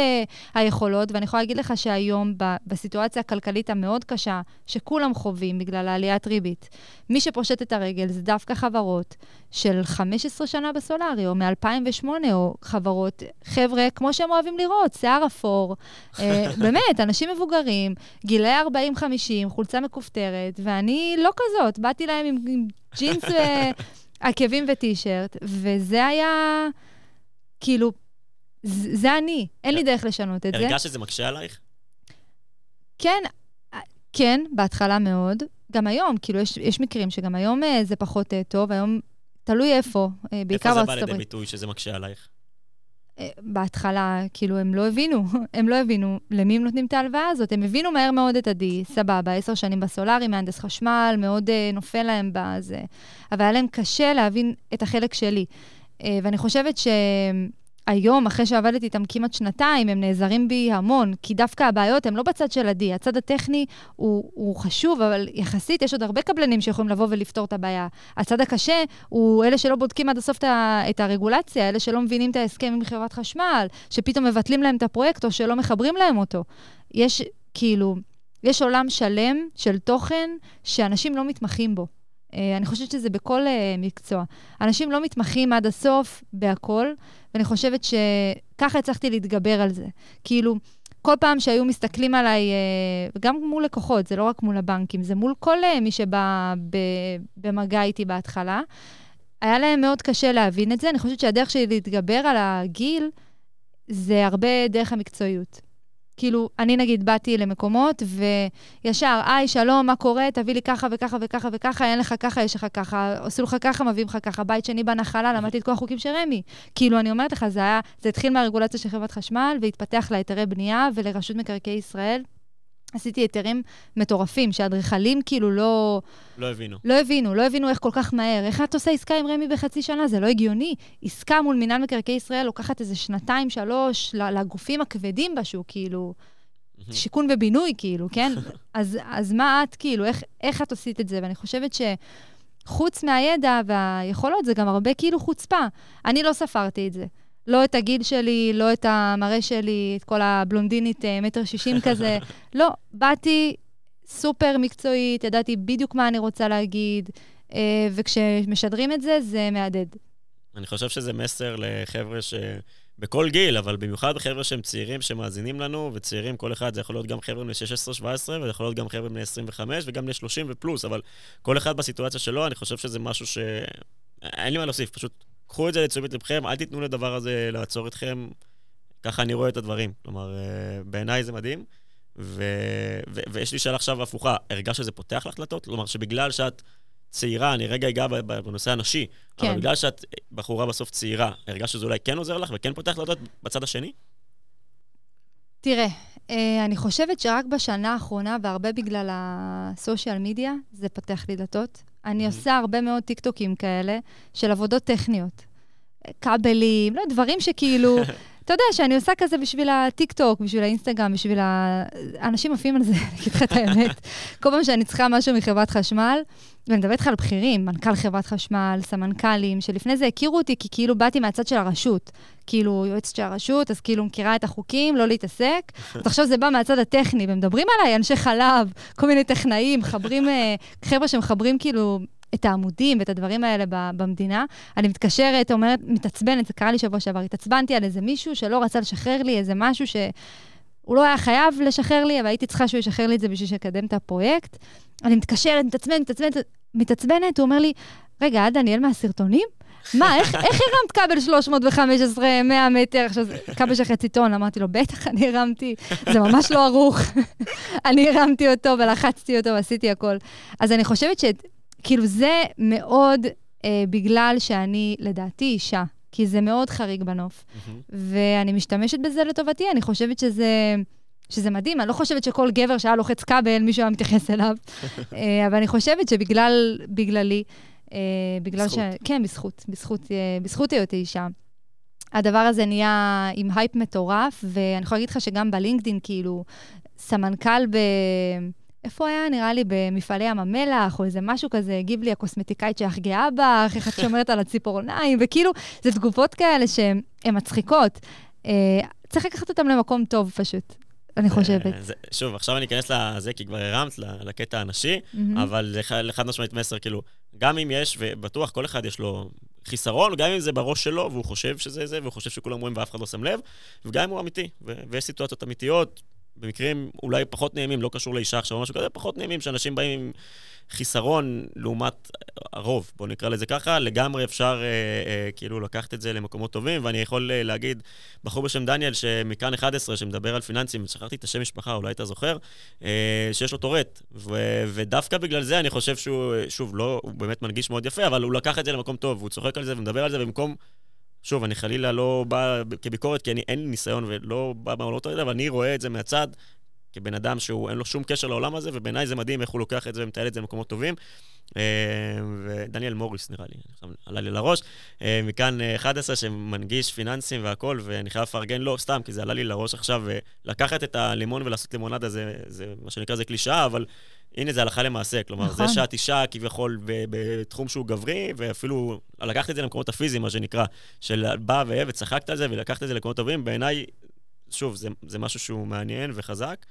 היכולות, ואני יכולה להגיד לך שהיום, ב- בסיטואציה הכלכלית המאוד קשה, שכולם חווים בגלל העליית ריבית, מי שפושט את הרגל זה דווקא חברות של 15 שנה בסולארי, או מ-2008, או חברות, חבר'ה, כמו שהם אוהבים לראות, שיער אפור, uh, באמת, אנשים מבוגרים, גילאי 40-50, חולצה מכופתרת, ואני לא כזאת, באתי להם עם... עם ג'ינס ועקבים וטישרט, וזה היה, כאילו, זה אני, אין לי דרך לשנות את זה. הרגשת שזה מקשה עלייך? כן, כן, בהתחלה מאוד. גם היום, כאילו, יש, יש מקרים שגם היום אה, זה פחות אה, טוב, היום תלוי איפה, אה, בעיקר בארצות הברית. איפה זה בא לידי ביטוי שזה מקשה עלייך? בהתחלה, כאילו, הם לא הבינו, הם לא הבינו למי הם נותנים את ההלוואה הזאת. הם הבינו מהר מאוד את עדי, סבבה, עשר שנים בסולארי, מהנדס חשמל, מאוד uh, נופל להם בזה. אבל היה להם קשה להבין את החלק שלי. Uh, ואני חושבת ש... היום, אחרי שעבדתי איתם כמעט שנתיים, הם נעזרים בי המון, כי דווקא הבעיות הן לא בצד של עדי. הצד הטכני הוא, הוא חשוב, אבל יחסית יש עוד הרבה קבלנים שיכולים לבוא ולפתור את הבעיה. הצד הקשה הוא אלה שלא בודקים עד הסוף את הרגולציה, אלה שלא מבינים את ההסכם עם חברת חשמל, שפתאום מבטלים להם את הפרויקט או שלא מחברים להם אותו. יש, כאילו, יש עולם שלם של תוכן שאנשים לא מתמחים בו. אה, אני חושבת שזה בכל אה, מקצוע. אנשים לא מתמחים עד הסוף בהכל, ואני חושבת שככה הצלחתי להתגבר על זה. כאילו, כל פעם שהיו מסתכלים עליי, אה, גם מול לקוחות, זה לא רק מול הבנקים, זה מול כל מי שבא במגע איתי בהתחלה, היה להם מאוד קשה להבין את זה. אני חושבת שהדרך שלי להתגבר על הגיל, זה הרבה דרך המקצועיות. כאילו, אני נגיד באתי למקומות, וישר, היי, שלום, מה קורה? תביא לי ככה וככה וככה וככה, אין לך ככה, יש לך ככה, עשו לך ככה, מביאים לך ככה, בית שני בנחלה, למדתי את כל החוקים של רמ"י. כאילו, אני אומרת לך, זה היה, זה התחיל מהרגולציה של חברת חשמל, והתפתח להיתרי בנייה ולרשות מקרקעי ישראל. עשיתי היתרים מטורפים, שאדריכלים כאילו לא... לא הבינו. לא הבינו, לא הבינו איך כל כך מהר. איך את עושה עסקה עם רמ"י בחצי שנה? זה לא הגיוני. עסקה מול מינהל מקרקעי ישראל לוקחת איזה שנתיים, שלוש, לגופים הכבדים בשוק, כאילו, שיכון ובינוי, כאילו, כן? אז, אז מה את, כאילו, איך, איך את עשית את זה? ואני חושבת שחוץ מהידע והיכולות, זה גם הרבה כאילו חוצפה. אני לא ספרתי את זה. לא את הגיל שלי, לא את המראה שלי, את כל הבלונדינית אה, מטר שישים כזה. לא, באתי סופר מקצועית, ידעתי בדיוק מה אני רוצה להגיד, אה, וכשמשדרים את זה, זה מהדהד. אני חושב שזה מסר לחבר'ה ש... בכל גיל, אבל במיוחד חבר'ה שהם צעירים שמאזינים לנו, וצעירים, כל אחד, זה יכול להיות גם חבר'ה בני 16-17, וזה יכול להיות גם חבר'ה בני 25 וגם בני 30 ופלוס, אבל כל אחד בסיטואציה שלו, אני חושב שזה משהו ש... אין לי מה להוסיף, פשוט קחו את זה לתשומת לבכם, אל תיתנו לדבר הזה לעצור אתכם. ככה אני רואה את הדברים. כלומר, אה, בעיניי זה מדהים. ו... ו... ויש לי שאלה עכשיו הפוכה, הרגשת שזה פותח לך דלתות? כלומר, שבגלל שאת צעירה, אני רגע אגע בנושא הנשי, כן. אבל בגלל שאת בחורה בסוף צעירה, הרגשת שזה אולי כן עוזר לך וכן פותח דלתות בצד השני? תראה, אה, אני חושבת שרק בשנה האחרונה, והרבה בגלל הסושיאל מדיה, זה פתח לי דלתות. אני עושה הרבה מאוד טיקטוקים כאלה של עבודות טכניות. כבלים, לא, דברים שכאילו... אתה יודע שאני עושה כזה בשביל הטיקטוק, בשביל האינסטגרם, בשביל ה... אנשים עפים על זה, אני אגיד לך את האמת. כל פעם שאני צריכה משהו מחברת חשמל, ואני מדברת איתך על בכירים, מנכ"ל חברת חשמל, סמנכ"לים, שלפני זה הכירו אותי כי כאילו באתי מהצד של הרשות. כאילו, יועצת של הרשות, אז כאילו מכירה את החוקים, לא להתעסק. אז עכשיו זה בא מהצד הטכני, ומדברים עליי, אנשי חלב, כל מיני טכנאים, מחברים, אה, חבר'ה שמחברים כאילו את העמודים ואת הדברים האלה במדינה. אני מתקשרת, אומרת, מתעצבנת, זה קרה לי שבוע שעבר, התעצבנתי על איזה מישהו שלא רצה לשחרר לי איזה משהו ש... הוא לא היה חייב לשחרר לי, אבל הייתי צריכה שהוא ישחרר לי את זה בשביל שיקדם את הפרויקט. אני מתקשרת, מתעצבנת, מתעצבנת, מתעצבנת, הוא אומר לי, רגע, את דניאל מהסרטונים? מה, איך, איך הרמת כבל 315, 100 מטר? עכשיו, זה כבל של חצי טון, אמרתי לו, בטח אני הרמתי, זה ממש לא ערוך. אני הרמתי אותו ולחצתי אותו ועשיתי הכל. אז אני חושבת שכאילו זה מאוד אה, בגלל שאני, לדעתי, אישה. כי זה מאוד חריג בנוף. Mm-hmm. ואני משתמשת בזה לטובתי, אני חושבת שזה... שזה מדהים, אני לא חושבת שכל גבר שהיה לוחץ כבל, מישהו היה מתייחס אליו, אה, אבל אני חושבת שבגלל, בגללי, אה, בגלל בזכות. ש... כן, בזכות, בזכות, אה, בזכות היותי אישה. הדבר הזה נהיה עם הייפ מטורף, ואני יכולה להגיד לך שגם בלינקדין, כאילו, סמנכ"ל ב... איפה היה? נראה לי במפעלי ים המלח, או איזה משהו כזה, הגיב לי הקוסמטיקאית שלך גאה בך, איך את שומרת על הציפורניים, וכאילו, זה תגובות כאלה שהן מצחיקות. אה, צריך לקחת אותן למקום טוב פשוט. אני חושבת. זה, שוב, עכשיו אני אכנס לזה, כי כבר הרמת לקטע הנשי, mm-hmm. אבל לחד משמעית מסר, כאילו, גם אם יש, ובטוח כל אחד יש לו חיסרון, גם אם זה בראש שלו, והוא חושב שזה זה, והוא חושב שכולם רואים ואף אחד לא שם לב, וגם אם הוא אמיתי, ויש סיטואציות אמיתיות, במקרים אולי פחות נעימים, לא קשור לאישה עכשיו או משהו כזה, פחות נעימים, שאנשים באים עם חיסרון לעומת הרוב, בואו נקרא לזה ככה, לגמרי אפשר אה, אה, כאילו לקחת את זה למקומות טובים, ואני יכול אה, להגיד, בחור בשם דניאל, שמכאן 11, שמדבר על פיננסים, שכחתי את השם משפחה, אולי אתה זוכר, אה, שיש לו טורט, ו- ודווקא בגלל זה אני חושב שהוא, שוב, לא, הוא באמת מנגיש מאוד יפה, אבל הוא לקח את זה למקום טוב, הוא צוחק על זה ומדבר על זה, ובמקום... שוב, אני חלילה לא בא כביקורת, כי אני, אין לי ניסיון ולא בא מהעולמות האלה, אבל אני רואה את זה מהצד, כבן אדם שהוא, אין לו שום קשר לעולם הזה, ובעיניי זה מדהים איך הוא לוקח את זה ומטייל את זה למקומות טובים. אה, ודניאל מוריס, נראה לי, עלה לי לראש, אה, מכאן 11 שמנגיש פיננסים והכול, ואני חייב לפרגן לו, סתם, כי זה עלה לי לראש עכשיו, לקחת את הלימון ולעשות לימונדה, זה, זה מה שנקרא, זה קלישאה, אבל הנה, זה הלכה למעשה. כלומר, נכון. זה שאת אישה כביכול בתחום שהוא גברי, ואפילו לקחת את זה למקומות הפיזיים, מה שנקרא, של בא וצחקת על זה ולקחת את זה למקומות טובים, בעיניי, שוב, זה, זה משהו שהוא מעניין וחזק.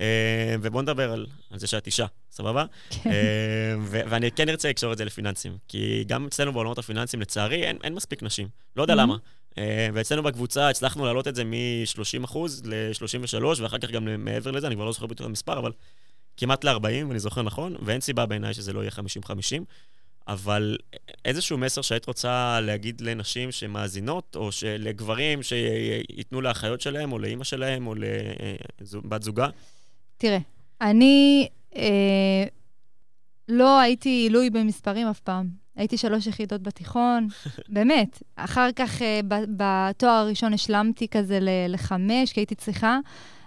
אה, ובואו נדבר על, על זה שאת אישה, סבבה? כן. אה, ואני כן ארצה לקשור את זה לפיננסים, כי גם אצלנו בעולמות הפיננסיים, לצערי, אין, אין מספיק נשים. לא יודע mm-hmm. למה. אה, ואצלנו בקבוצה הצלחנו להעלות את זה מ-30% ל-33, ואחר כך גם מעבר לזה, אני כבר לא זוכר בדיוק את המספר, אבל כמעט ל-40, אני זוכר נכון, ואין סיבה בעיניי שזה לא יהיה 50-50. אבל איזשהו מסר שהיית רוצה להגיד לנשים שמאזינות, או לגברים שייתנו לאחיות שלהם, או לאימא שלהם, או לבת זוגה? תראה, אני אה, לא הייתי עילוי במספרים אף פעם. הייתי שלוש יחידות בתיכון, באמת. אחר כך, אה, בתואר הראשון השלמתי כזה לחמש, כי הייתי צריכה,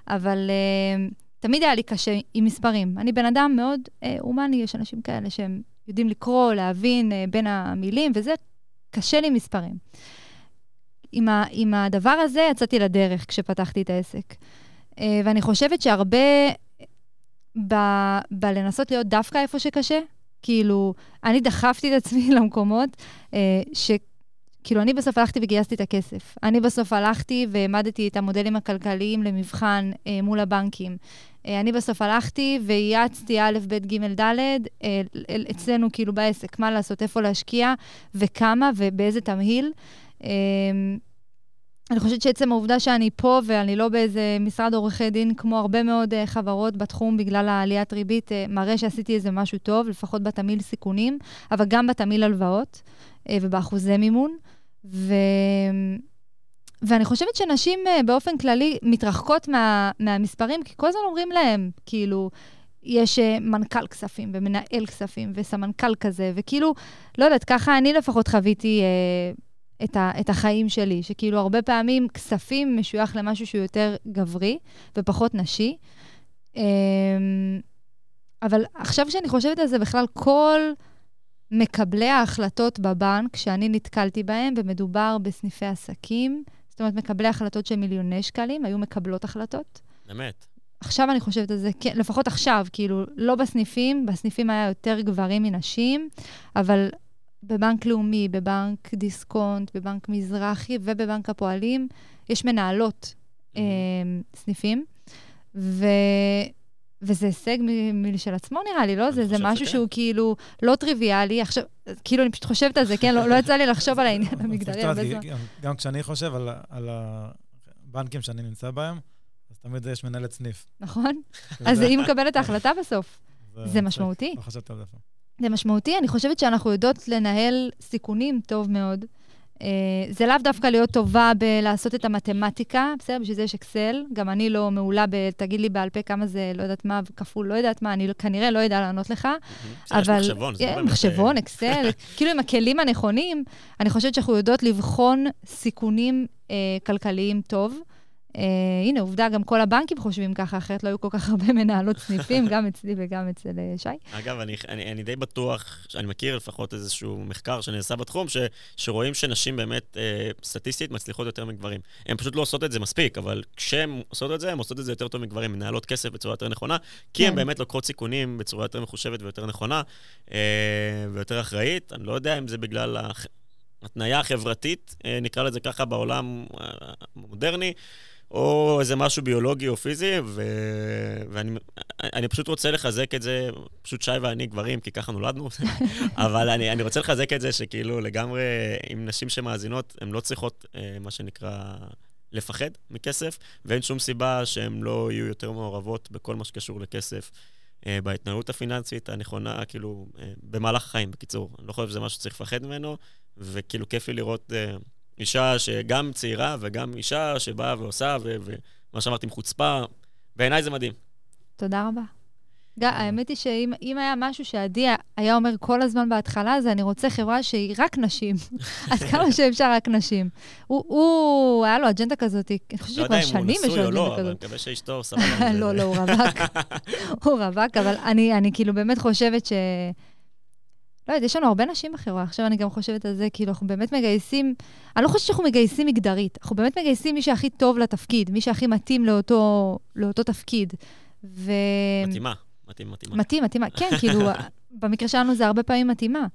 אבל אה, תמיד היה לי קשה עם מספרים. אני בן אדם מאוד אה, הומני, יש אנשים כאלה שהם יודעים לקרוא, להבין אה, בין המילים, וזה קשה לי מספרים. עם, ה, עם הדבר הזה יצאתי לדרך כשפתחתי את העסק. אה, ואני חושבת שהרבה בלנסות להיות דווקא איפה שקשה, כאילו, אני דחפתי את עצמי למקומות אה, ש... כאילו, אני בסוף הלכתי וגייסתי את הכסף. אני בסוף הלכתי והעמדתי את המודלים הכלכליים למבחן אה, מול הבנקים. אה, אני בסוף הלכתי וייעצתי א', ב', ג', ד', אה, אצלנו כאילו בעסק, מה לעשות, איפה להשקיע וכמה ובאיזה תמהיל. אה, אני חושבת שעצם העובדה שאני פה ואני לא באיזה משרד עורכי דין כמו הרבה מאוד uh, חברות בתחום בגלל העליית ריבית, uh, מראה שעשיתי איזה משהו טוב, לפחות בתמהיל סיכונים, אבל גם בתמהיל הלוואות uh, ובאחוזי מימון. ו... ואני חושבת שנשים uh, באופן כללי מתרחקות מה, מהמספרים, כי כל הזמן אומרים להם, כאילו, יש uh, מנכ"ל כספים ומנהל כספים וסמנכ"ל כזה, וכאילו, לא יודעת, ככה אני לפחות חוויתי... Uh, את, ה, את החיים שלי, שכאילו הרבה פעמים כספים משוייך למשהו שהוא יותר גברי ופחות נשי. אמ, אבל עכשיו כשאני חושבת על זה, בכלל כל מקבלי ההחלטות בבנק, שאני נתקלתי בהם, ומדובר בסניפי עסקים, זאת אומרת, מקבלי החלטות של מיליוני שקלים, היו מקבלות החלטות. באמת. עכשיו אני חושבת על זה, כן, לפחות עכשיו, כאילו, לא בסניפים, בסניפים היה יותר גברים מנשים, אבל בבנק לאומי, בבנק דיסקונט, בבנק מזרחי ובבנק הפועלים, יש מנהלות mm-hmm. אה, סניפים, ו... וזה הישג משל עצמו נראה לי, לא? זה, זה משהו שכן. שהוא כאילו לא טריוויאלי. עכשיו, כאילו, אני פשוט חושבת על זה, כן? לא, לא יצא לי לחשוב על העניין המגדרי הרבה זמן. גם, גם כשאני חושב על, על הבנקים שאני נמצא בהם, אז תמיד יש מנהלת סניף. נכון. אז היא מקבלת ההחלטה בסוף. זה משמעותי. לא חשבתי על זה. זה משמעותי. אני חושבת שאנחנו יודעות לנהל סיכונים טוב מאוד. Uh, זה לאו דווקא להיות טובה בלעשות את המתמטיקה, בסדר? בשביל זה יש אקסל. גם אני לא מעולה ב... תגיד לי בעל פה כמה זה, לא יודעת מה, כפול, לא יודעת מה, אני כנראה לא יודע לענות לך. אבל... יש מחשבון, זה לא באמת... מחשבון, אה, אקסל, כאילו עם הכלים הנכונים, אני חושבת שאנחנו יודעות לבחון סיכונים uh, כלכליים טוב. Uh, הנה, עובדה, גם כל הבנקים חושבים ככה, אחרת לא היו כל כך הרבה מנהלות סניפים, גם אצלי וגם אצל uh, שי. אגב, אני, אני, אני די בטוח, שאני מכיר לפחות איזשהו מחקר שנעשה בתחום, ש, שרואים שנשים באמת uh, סטטיסטית מצליחות יותר מגברים. הן פשוט לא עושות את זה מספיק, אבל כשהן עושות את זה, הן עושות את זה יותר טוב מגברים, מנהלות כסף בצורה יותר נכונה, כי כן. הן באמת לוקחות סיכונים בצורה יותר מחושבת ויותר נכונה uh, ויותר אחראית. אני לא יודע אם זה בגלל... התניה החברתית, נקרא לזה ככה בעולם המודרני, או איזה משהו ביולוגי או פיזי, ו... ואני פשוט רוצה לחזק את זה, פשוט שי ואני גברים, כי ככה נולדנו, אבל אני, אני רוצה לחזק את זה שכאילו לגמרי, עם נשים שמאזינות, הן לא צריכות, אה, מה שנקרא, לפחד מכסף, ואין שום סיבה שהן לא יהיו יותר מעורבות בכל מה שקשור לכסף. אה, בהתנהלות הפיננסית הנכונה, כאילו, אה, במהלך החיים, בקיצור. אני לא חושב שזה משהו שצריך לפחד ממנו, וכאילו כיף לי לראות אישה שגם צעירה וגם אישה שבאה ועושה, ומה שאמרתי עם חוצפה, בעיניי זה מדהים. תודה רבה. האמת היא שאם היה משהו שעדי היה אומר כל הזמן בהתחלה, זה אני רוצה חברה שהיא רק נשים. אז כמה שאפשר רק נשים. הוא, היה לו אג'נדה כזאת, אני חושבת שכבר שנים יש לו אג'נדה כזאת. לא יודע אם הוא נשוי או לא, אבל אני מקווה שאשתו סבבה. לא, לא, הוא רווק. הוא רווק, אבל אני כאילו באמת חושבת ש... לא יודעת, יש לנו הרבה נשים בחברה. עכשיו אני גם חושבת על זה, כאילו, אנחנו באמת מגייסים, אני לא חושבת שאנחנו מגייסים מגדרית, אנחנו באמת מגייסים מי שהכי טוב לתפקיד, מי שהכי מתאים לאותו, לאותו תפקיד. ו... מתאימה, מתאים, מתאימה. מתאים, מתאימה, כן, כאילו, במקרה שלנו זה הרבה פעמים מתאימה.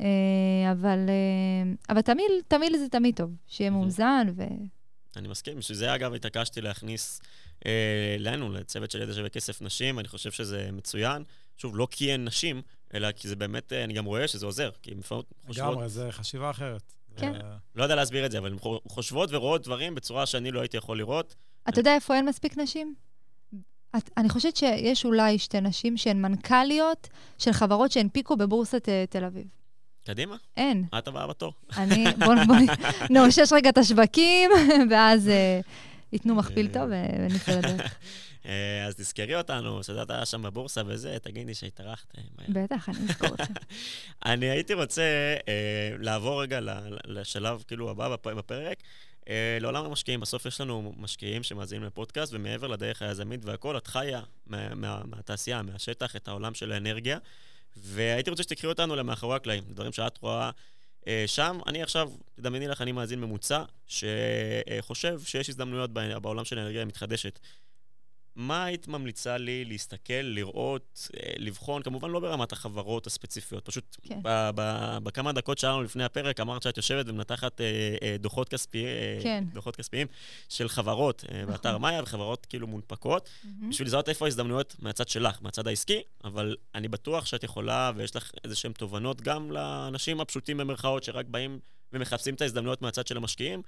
אה, אבל, אה, אבל תמיד, תמיד זה תמיד טוב, שיהיה מאוזן ו... אני מסכים, בשביל זה אגב התעקשתי להכניס אה, לנו, לצוות של ידע שווה כסף נשים, אני חושב שזה מצוין. שוב, לא כי אין נשים, אלא כי זה באמת, אה, אני גם רואה שזה עוזר, כי הן חושבות... לגמרי, זה חשיבה אחרת. כן. לא יודע להסביר את זה, אבל הן חושבות ורואות דברים בצורה שאני לא הייתי יכול לראות. אתה יודע איפה אין מספיק נשים? את, אני חושבת שיש אולי שתי נשים שהן מנכ"ליות של חברות שהנפיקו בבורסת uh, תל אביב. קדימה. אין. את הבאה בתור. אני, בוא, בוא נאושש רגע את השווקים, ואז uh, ייתנו מכפיל טוב ונצא לדרך. אה, אז תזכרי אותנו, שאת היה שם בבורסה וזה, תגידי שהתארחת. בטח, אני אזכור אתכם. אני הייתי רוצה אה, לעבור רגע לשלב כאילו הבא בפרק. אה, לעולם המשקיעים, בסוף יש לנו משקיעים שמאזינים לפודקאסט, ומעבר לדרך היזמית והכול, את חיה מה, מה, מהתעשייה, מהשטח, את העולם של האנרגיה. והייתי רוצה שתקחי אותנו למאחורי הקלעים, דברים שאת רואה אה, שם. אני עכשיו, תדמייני לך, אני מאזין ממוצע, שחושב שיש הזדמנויות בעולם של האנרגיה המתחדשת. מה היית ממליצה לי להסתכל, לראות, אה, לבחון, כמובן לא ברמת החברות הספציפיות, פשוט כן. בכמה דקות שלנו לפני הפרק אמרת שאת יושבת ומנתחת אה, אה, דוחות, כספי, כן. דוחות כספיים של חברות נכון. באתר מאיה וחברות כאילו מונפקות, mm-hmm. בשביל לזהות איפה ההזדמנויות מהצד שלך, מהצד העסקי, אבל אני בטוח שאת יכולה ויש לך איזה שהן תובנות גם לאנשים הפשוטים במרכאות שרק באים ומחפשים את ההזדמנויות מהצד של המשקיעים,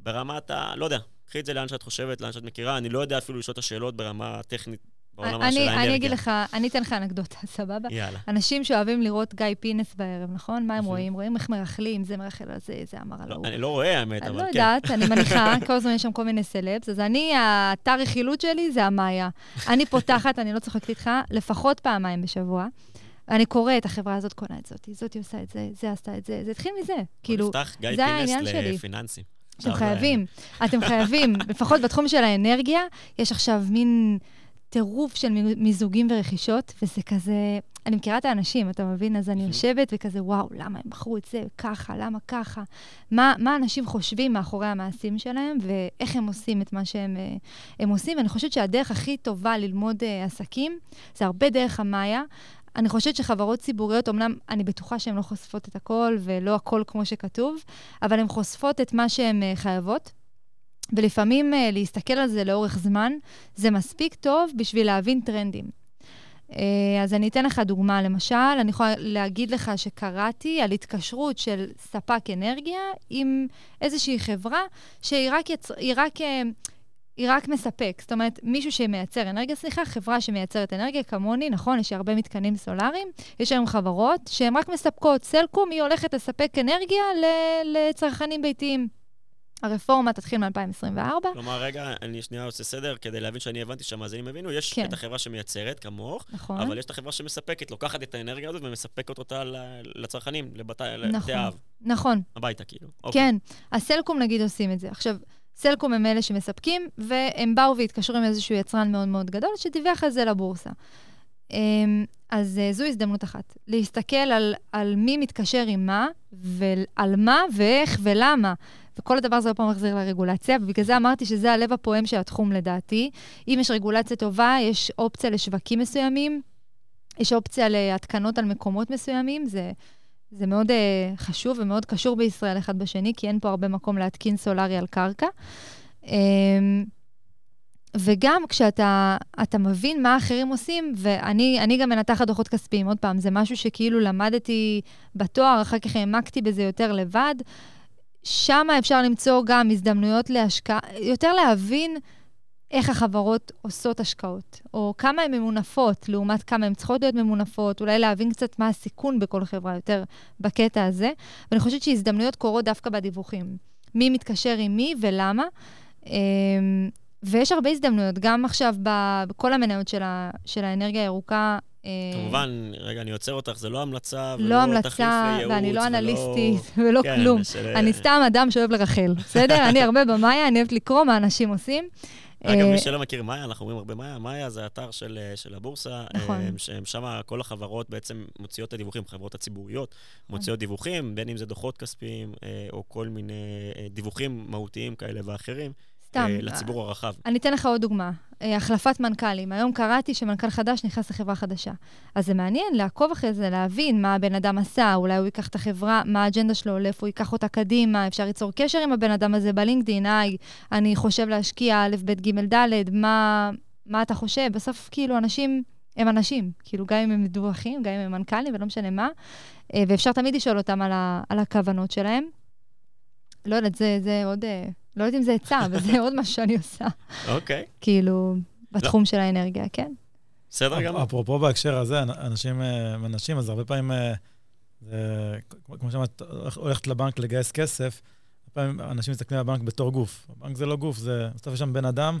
ברמת ה... לא יודע, קחי את זה לאן שאת חושבת, לאן שאת מכירה. אני לא יודע אפילו לשאול את השאלות ברמה הטכנית בעולם של האנרגיה. אני אגיד לך, אני אתן לך אנקדוטה, סבבה? יאללה. אנשים שאוהבים לראות גיא פינס בערב, נכון? מה הם רואים? רואים איך מרכלים, זה מרכל על זה, זה אמר על ההוא. אני לא רואה, האמת, אבל כן. אני לא יודעת, אני מניחה, כל הזמן יש שם כל מיני סלבס, אז אני, האתר רכילות שלי זה המאיה. אני פותחת, אני לא צוחקת איתך, לפחות פעמיים בשבוע. אני קוראת, החברה הזאת קונה את זאת, זאתי עושה את זה, זה עשתה את זה, זה התחיל מזה. כאילו, זה העניין שלי. נפתח גיא פינס לפיננסים. אתם חייבים, אתם חייבים, לפחות בתחום של האנרגיה, יש עכשיו מין טירוף של מיזוגים ורכישות, וזה כזה, אני מכירה את האנשים, אתה מבין? אז אני יושבת וכזה, וואו, למה הם בחרו את זה ככה, למה ככה? מה, מה אנשים חושבים מאחורי המעשים שלהם, ואיך הם עושים את מה שהם אה, עושים. אני חושבת שהדרך הכי טובה ללמוד uh, עסקים, זה הרבה דרך המאיה. אני חושבת שחברות ציבוריות, אמנם אני בטוחה שהן לא חושפות את הכל, ולא הכל כמו שכתוב, אבל הן חושפות את מה שהן uh, חייבות. ולפעמים uh, להסתכל על זה לאורך זמן, זה מספיק טוב בשביל להבין טרנדים. Uh, אז אני אתן לך דוגמה. למשל, אני יכולה להגיד לך שקראתי על התקשרות של ספק אנרגיה עם איזושהי חברה שהיא רק, יצ... רק היא רק מספק. זאת אומרת, מישהו שמייצר אנרגיה, סליחה, חברה שמייצרת אנרגיה כמוני, נכון, יש הרבה מתקנים סולאריים, יש היום חברות שהן רק מספקות. סלקום, היא הולכת לספק אנרגיה לצרכנים ביתיים. הרפורמה תתחיל מ-2024. כלומר, רגע, אני שנייה עושה סדר כדי להבין שאני הבנתי שהמאזינים הבינו. יש כן. את החברה שמייצרת, כמוך, נכון. אבל יש את החברה שמספקת, לוקחת את האנרגיה הזאת ומספקת אותה לצרכנים, לבתי, נכון, האב. נכון. הביתה, כאילו. אוקיי. כן. הסלקום, נגיד, עושים את זה. עכשיו, סלקום הם אלה שמספקים, והם באו והתקשרו עם איזשהו יצרן מאוד מאוד גדול, שדיווח על זה לבורסה. אמ, אז אה, זו הזדמנות אחת, להסתכל על, על מי מתקשר עם מה, ועל מה ואיך ולמה. וכל הדבר הזה עוד פעם מחזיר לרגולציה, ובגלל זה אמרתי שזה הלב הפועם של התחום לדעתי. אם יש רגולציה טובה, יש אופציה לשווקים מסוימים, יש אופציה להתקנות על מקומות מסוימים, זה זה מאוד uh, חשוב ומאוד קשור בישראל אחד בשני, כי אין פה הרבה מקום להתקין סולארי על קרקע. Um, וגם כשאתה מבין מה אחרים עושים, ואני גם מנתחת דוחות כספיים, עוד פעם, זה משהו שכאילו למדתי בתואר, אחר כך העמקתי בזה יותר לבד. שם אפשר למצוא גם הזדמנויות להשקעה, יותר להבין איך החברות עושות השקעות, או כמה הן ממונפות לעומת כמה הן צריכות להיות ממונפות, אולי להבין קצת מה הסיכון בכל חברה יותר בקטע הזה. ואני חושבת שהזדמנויות קורות דווקא בדיווחים. מי מתקשר עם מי ולמה. אמ, ויש הרבה הזדמנויות, גם עכשיו בכל המניות של, ה, של האנרגיה הירוקה. אה, כמובן, רגע, אני עוצר אותך, זה לא המלצה, ולא לא המלצה, ואני לא אנליסטית ולא, ולא כן, כלום. של... אני סתם אדם שאוהב לרחל, בסדר? אני הרבה במאיה, אני אוהבת לקרוא מה אנשים עושים. אגב, מי שלא מכיר מאיה, אנחנו אומרים הרבה מאיה, מאיה זה אתר של, של הבורסה, נכון. שם כל החברות בעצם מוציאות את הדיווחים, החברות הציבוריות נכון. מוציאות דיווחים, בין אם זה דוחות כספיים או כל מיני דיווחים מהותיים כאלה ואחרים. סתם. אה, לציבור הרחב. אני אתן לך עוד דוגמה. אה, החלפת מנכ"לים. היום קראתי שמנכ"ל חדש נכנס לחברה חדשה. אז זה מעניין לעקוב אחרי זה, להבין מה הבן אדם עשה, אולי הוא ייקח את החברה, מה האג'נדה שלו, לאיפה הוא ייקח אותה קדימה, אפשר ליצור קשר עם הבן אדם הזה בלינקדאין, היי, אני חושב להשקיע א', ב', ג', ד', מה, מה אתה חושב? בסוף, כאילו, אנשים הם אנשים. כאילו, גם אם הם מדווחים, גם אם הם מנכ"לים ולא משנה מה, אה, ואפשר תמיד לשאול אותם על, ה, על הכוונות שלהם. לא יודעת, זה, זה עוד... לא יודעת אם זה עצה, אבל זה עוד משהו שאני עושה. אוקיי. כאילו, בתחום של האנרגיה, כן. בסדר גמור. אפרופו בהקשר הזה, אנשים אנשים, אז הרבה פעמים, אה, כמו שאמרת, הולכת לבנק לגייס כסף, הרבה פעמים אנשים מסתכלים על הבנק בתור גוף. הבנק זה לא גוף, זה, בסוף יש שם בן אדם,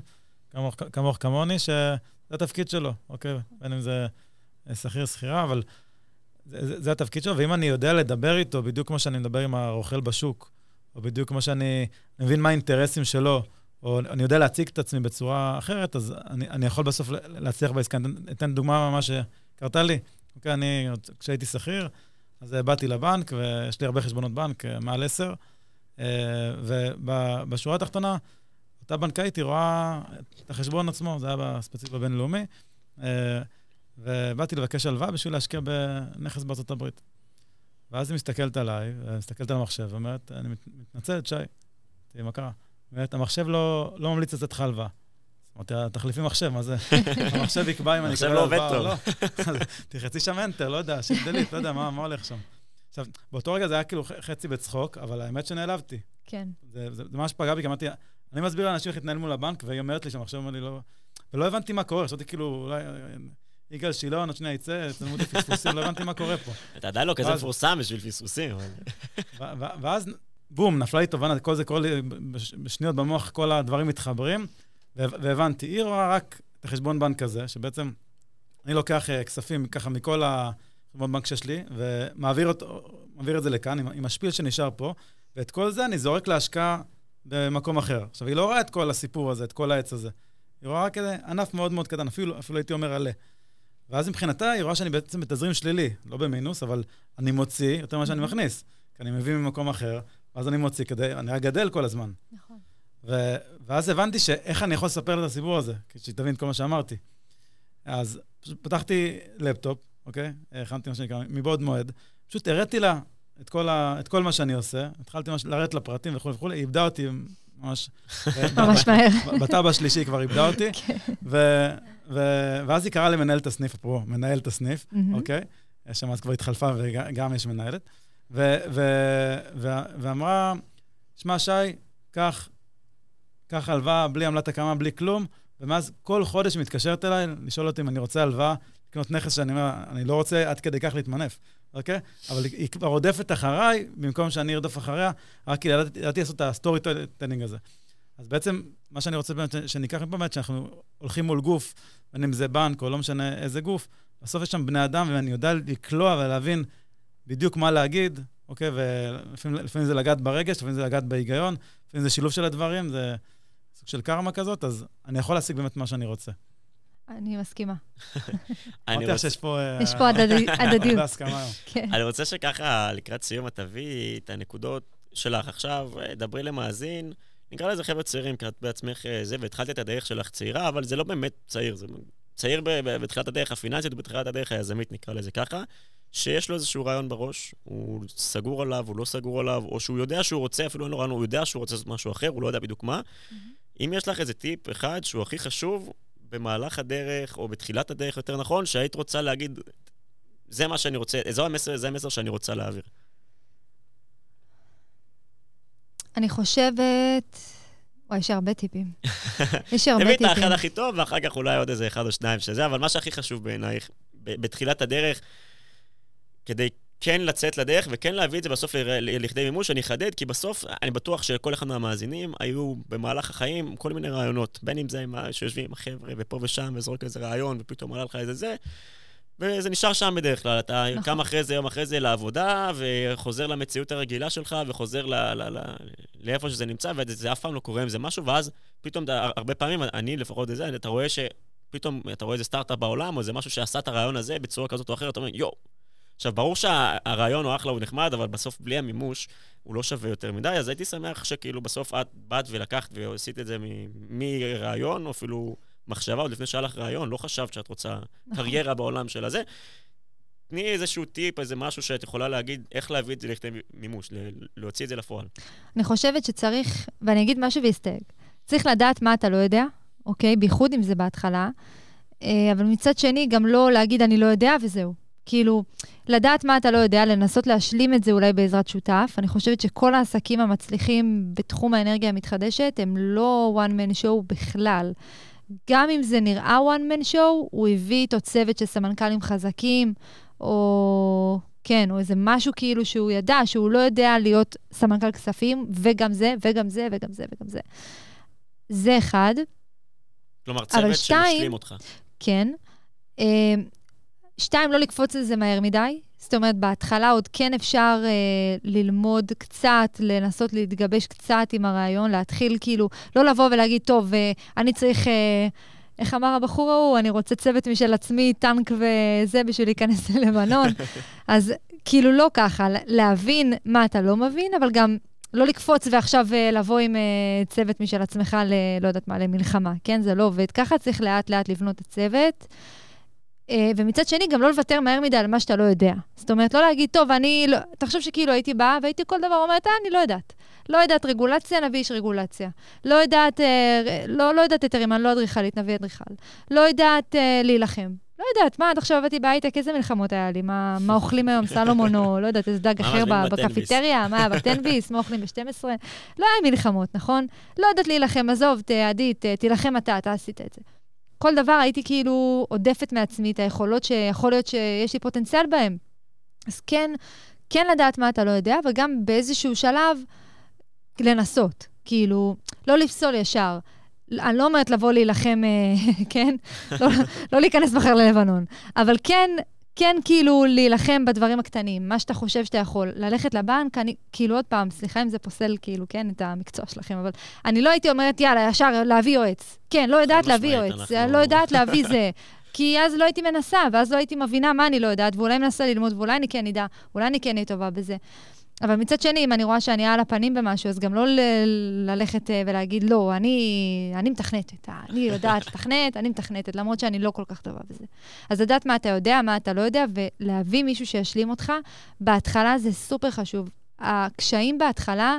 כמוך כמוני, שזה התפקיד שלו, אוקיי? בין אם זה שכיר, שכירה, אבל זה, זה, זה התפקיד שלו, ואם אני יודע לדבר איתו בדיוק כמו שאני מדבר עם הרוכל בשוק, או בדיוק כמו שאני מבין מה האינטרסים שלו, או אני יודע להציג את עצמי בצורה אחרת, אז אני, אני יכול בסוף להצליח בעסקה. אני אתן דוגמה ממש שקרתה לי. אוקיי, אני, כשהייתי שכיר, אז באתי לבנק, ויש לי הרבה חשבונות בנק, אה, מעל עשר, אה, ובשורה התחתונה, אותה בנקאית, היא רואה את החשבון עצמו, זה היה ספציפי בבינלאומי, אה, ובאתי לבקש הלוואה בשביל להשקיע בנכס בארצות הברית. ואז היא מסתכלת עליי, מסתכלת על המחשב, ואומרת, אני מתנצלת, שי, תראי, מה קרה? אומרת, המחשב לא, לא ממליץ לתת לך הלוואה. אמרתי, תחליפי מחשב, מה זה? המחשב יקבע אם אני אקבל הלוואה או לא. תחצי שם אנטר, לא יודע, דלית, לא יודע מה, מה הולך שם. עכשיו, באותו רגע זה היה כאילו חצי בצחוק, אבל האמת שנעלבתי. כן. זה, זה, זה ממש פגע בי, כי אמרתי, אני מסביר לאנשים איך להתנהל מול הבנק, והיא אומרת לי שהמחשב אומר לי לא... ולא הבנתי מה קורה, חשבתי כאילו, אולי יגאל שילון, עוד שנייה יצא, תלמוד פספוסים, לא הבנתי מה קורה פה. אתה עדיין לא כזה מפורסם בשביל פספוסים. ואז, בום, נפלה לי תובנה, כל זה קורה לי בשניות במוח, כל הדברים מתחברים, והבנתי, היא רואה רק את החשבון בנק הזה, שבעצם אני לוקח אה, כספים ככה מכל החשבון בנק שיש לי, ומעביר את זה לכאן, עם השפיל שנשאר פה, ואת כל זה אני זורק להשקעה במקום אחר. עכשיו, היא לא רואה את כל הסיפור הזה, את כל העץ הזה. היא רואה רק ענף מאוד מאוד קטן, אפילו, אפילו הייתי אומר עלה. ואז מבחינתה היא רואה שאני בעצם בתזרים שלילי, לא במינוס, אבל אני מוציא יותר ממה שאני מכניס. כי אני מביא ממקום אחר, ואז אני מוציא כדי, אני רק גדל כל הזמן. נכון. ו, ואז הבנתי שאיך אני יכול לספר את הסיפור הזה, שהיא תבין כל מה שאמרתי. אז פשוט פתחתי לפטופ, אוקיי? הכנתי מה שנקרא, מבעוד מועד. פשוט הראתי לה את כל, ה, את כל מה שאני עושה, התחלתי לרדת לפרטים וכולי וכולי, היא איבדה אותי ממש... ממש מהר. בטאב השלישי היא כבר איבדה אותי. כן. ו- ואז היא קראה למנהל את הסניף, אפרופו, מנהל את הסניף. אוקיי? שם אז כבר התחלפה וגם יש מנהלת. ו- ו- ו- ואמרה, שמע, שי, קח, קח הלוואה בלי עמלת הקמה, בלי כלום, ומאז כל חודש היא מתקשרת אליי לשאול אותי אם אני רוצה הלוואה, לקנות נכס שאני אומר, אני לא רוצה עד כדי כך להתמנף, אוקיי? אבל היא כבר רודפת אחריי, במקום שאני ארדוף אחריה, רק כי ידעתי לעשות את ה storytelling הזה. אז בעצם, מה שאני רוצה באמת שניקח מפה, באמת, שאנחנו הולכים מול גוף, בין אם זה בנק או לא משנה איזה גוף, בסוף יש שם בני אדם, ואני יודע לקלוע ולהבין בדיוק מה להגיד, אוקיי? ולפעמים זה לגעת ברגש, לפעמים זה לגעת בהיגיון, לפעמים זה שילוב של הדברים, זה סוג של קרמה כזאת, אז אני יכול להשיג באמת מה שאני רוצה. אני מסכימה. אמרתי לך שיש פה... אה, יש פה הדדיות. כן. אני רוצה שככה, לקראת סיום, את תביאי את הנקודות שלך. עכשיו, אה, דברי למאזין. נקרא לזה חבר'ה צעירים, כי את בעצמך אה, זה, והתחלת את הדרך שלך צעירה, אבל זה לא באמת צעיר, זה צעיר בתחילת הדרך הפיננסית ובתחילת הדרך היזמית, נקרא לזה ככה, שיש לו איזשהו רעיון בראש, הוא סגור עליו, הוא לא סגור עליו, או שהוא יודע שהוא רוצה, אפילו אין לו רעיון, הוא יודע שהוא רוצה לעשות משהו אחר, הוא לא יודע בדיוק מה. Mm-hmm. אם יש לך איזה טיפ אחד שהוא הכי חשוב במהלך הדרך, או בתחילת הדרך, יותר נכון, שהיית רוצה להגיד, זה מה שאני רוצה, זה המסר, זה המסר שאני רוצה להעביר. אני חושבת... וואי, יש הרבה טיפים. יש הרבה טיפים. תביא את האחד הכי טוב, ואחר כך אולי עוד איזה אחד או שניים שזה, אבל מה שהכי חשוב בעינייך, בתחילת הדרך, כדי כן לצאת לדרך וכן להביא את זה בסוף לכדי מימוש. אני אחדד, כי בסוף אני בטוח שכל אחד מהמאזינים היו במהלך החיים כל מיני רעיונות, בין אם זה עם שיושבים עם החבר'ה ופה ושם וזורק איזה רעיון ופתאום עלה לך איזה זה. וזה נשאר שם בדרך כלל. אתה נכון. קם אחרי זה, יום אחרי זה לעבודה, וחוזר למציאות הרגילה שלך, וחוזר ל, ל, ל, לאיפה שזה נמצא, וזה אף פעם לא קורה עם זה משהו, ואז פתאום, הרבה פעמים, אני לפחות את זה, אתה רואה שפתאום, אתה רואה איזה סטארט-אפ בעולם, או איזה משהו שעשה את הרעיון הזה בצורה כזאת או אחרת, אתה אומר, יואו. עכשיו, ברור שהרעיון הוא אחלה, הוא נחמד, אבל בסוף בלי המימוש, הוא לא שווה יותר מדי, אז הייתי שמח שכאילו בסוף את באת ולקחת ועשית את זה מרעיון, או אפילו... מחשבה, עוד לפני שהיה לך רעיון, לא חשבת שאת רוצה נכון. קריירה בעולם של הזה. תני איזשהו טיפ, איזה משהו שאת יכולה להגיד, איך להביא את זה לכדי מימוש, להוציא את זה לפועל. אני חושבת שצריך, ואני אגיד משהו והסתייג, צריך לדעת מה אתה לא יודע, אוקיי? בייחוד אם זה בהתחלה, אה, אבל מצד שני, גם לא להגיד אני לא יודע וזהו. כאילו, לדעת מה אתה לא יודע, לנסות להשלים את זה אולי בעזרת שותף. אני חושבת שכל העסקים המצליחים בתחום האנרגיה המתחדשת הם לא one man show בכלל. גם אם זה נראה one man show, הוא הביא איתו צוות של סמנכ"לים חזקים, או כן, או איזה משהו כאילו שהוא ידע, שהוא לא יודע להיות סמנכ"ל כספים, וגם זה, וגם זה, וגם זה, וגם זה. זה אחד. כלומר, צוות שמשלים אותך. כן. שתיים, לא לקפוץ על זה מהר מדי. זאת אומרת, בהתחלה עוד כן אפשר אה, ללמוד קצת, לנסות להתגבש קצת עם הרעיון, להתחיל כאילו, לא לבוא ולהגיד, טוב, אה, אני צריך... אה, איך אמר הבחור ההוא? אני רוצה צוות משל עצמי, טנק וזה, בשביל להיכנס ללבנון. אז כאילו לא ככה, להבין מה אתה לא מבין, אבל גם לא לקפוץ ועכשיו אה, לבוא עם אה, צוות משל עצמך ל... לא יודעת מה, למלחמה, כן? זה לא עובד ככה, צריך לאט-לאט לבנות את הצוות. אה, ומצד שני, גם לא לוותר מהר מדי על מה שאתה לא יודע. זאת אומרת, לא להגיד, טוב, אני לא... תחשוב שכאילו הייתי באה והייתי כל דבר אומרת, אה, אני לא יודעת. לא יודעת רגולציה, נביא איש רגולציה. לא יודעת, אה, לא, לא יודעת היתרים, אני לא אדריכלית, נביא אדריכל. לא יודעת אה, להילחם. לא יודעת, מה, עד עכשיו עבדתי בהייטק, איזה מלחמות היה לי? מה, מה אוכלים היום, סלומון, או לא יודעת, איזה דג אחר בקפיטריה? מה, בטנביס? מה אוכלים ב-12? לא היה מלחמות, נכון? לא יודעת להילחם, עזוב, עדי, תילחם אתה, אתה עשית את זה. כל דבר הייתי כאילו עודפת מעצמי את היכולות שיכול להיות שיש לי פוטנציאל בהן. אז כן, כן לדעת מה אתה לא יודע, וגם באיזשהו שלב לנסות. כאילו, לא לפסול ישר. אני לא אומרת לבוא להילחם, אה, כן? לא, לא להיכנס מחר ללבנון. אבל כן כן כאילו להילחם בדברים הקטנים, מה שאתה חושב שאתה יכול. ללכת לבנק, אני, כאילו עוד פעם, סליחה אם זה פוסל כאילו, כן, את המקצוע שלכם, אבל אני לא הייתי אומרת, יאללה, ישר להביא יועץ. כן, לא יודעת להביא יועץ, אנחנו... לא יודעת להביא זה. כי אז לא הייתי מנסה, ואז לא הייתי מבינה מה אני לא יודעת, ואולי מנסה ללמוד, ואולי אני כן אדע, אולי אני כן אהיה טובה בזה. אבל מצד שני, אם אני רואה שאני על הפנים במשהו, אז גם לא ל- ללכת uh, ולהגיד, לא, אני, אני מתכנתת, אני יודעת לתכנת, אני מתכנתת, למרות שאני לא כל כך טובה בזה. אז לדעת מה אתה יודע, מה אתה לא יודע, ולהביא מישהו שישלים אותך, בהתחלה זה סופר חשוב. הקשיים בהתחלה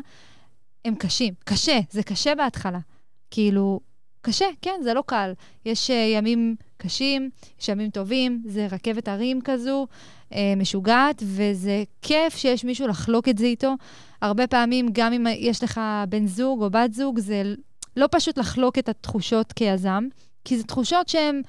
הם קשים. קשה, זה קשה בהתחלה. כאילו, קשה, כן, זה לא קל. יש uh, ימים קשים, יש ימים טובים, זה רכבת הרים כזו. אה, משוגעת, וזה כיף שיש מישהו לחלוק את זה איתו. הרבה פעמים, גם אם יש לך בן זוג או בת זוג, זה לא פשוט לחלוק את התחושות כיזם, כי זה תחושות שהן...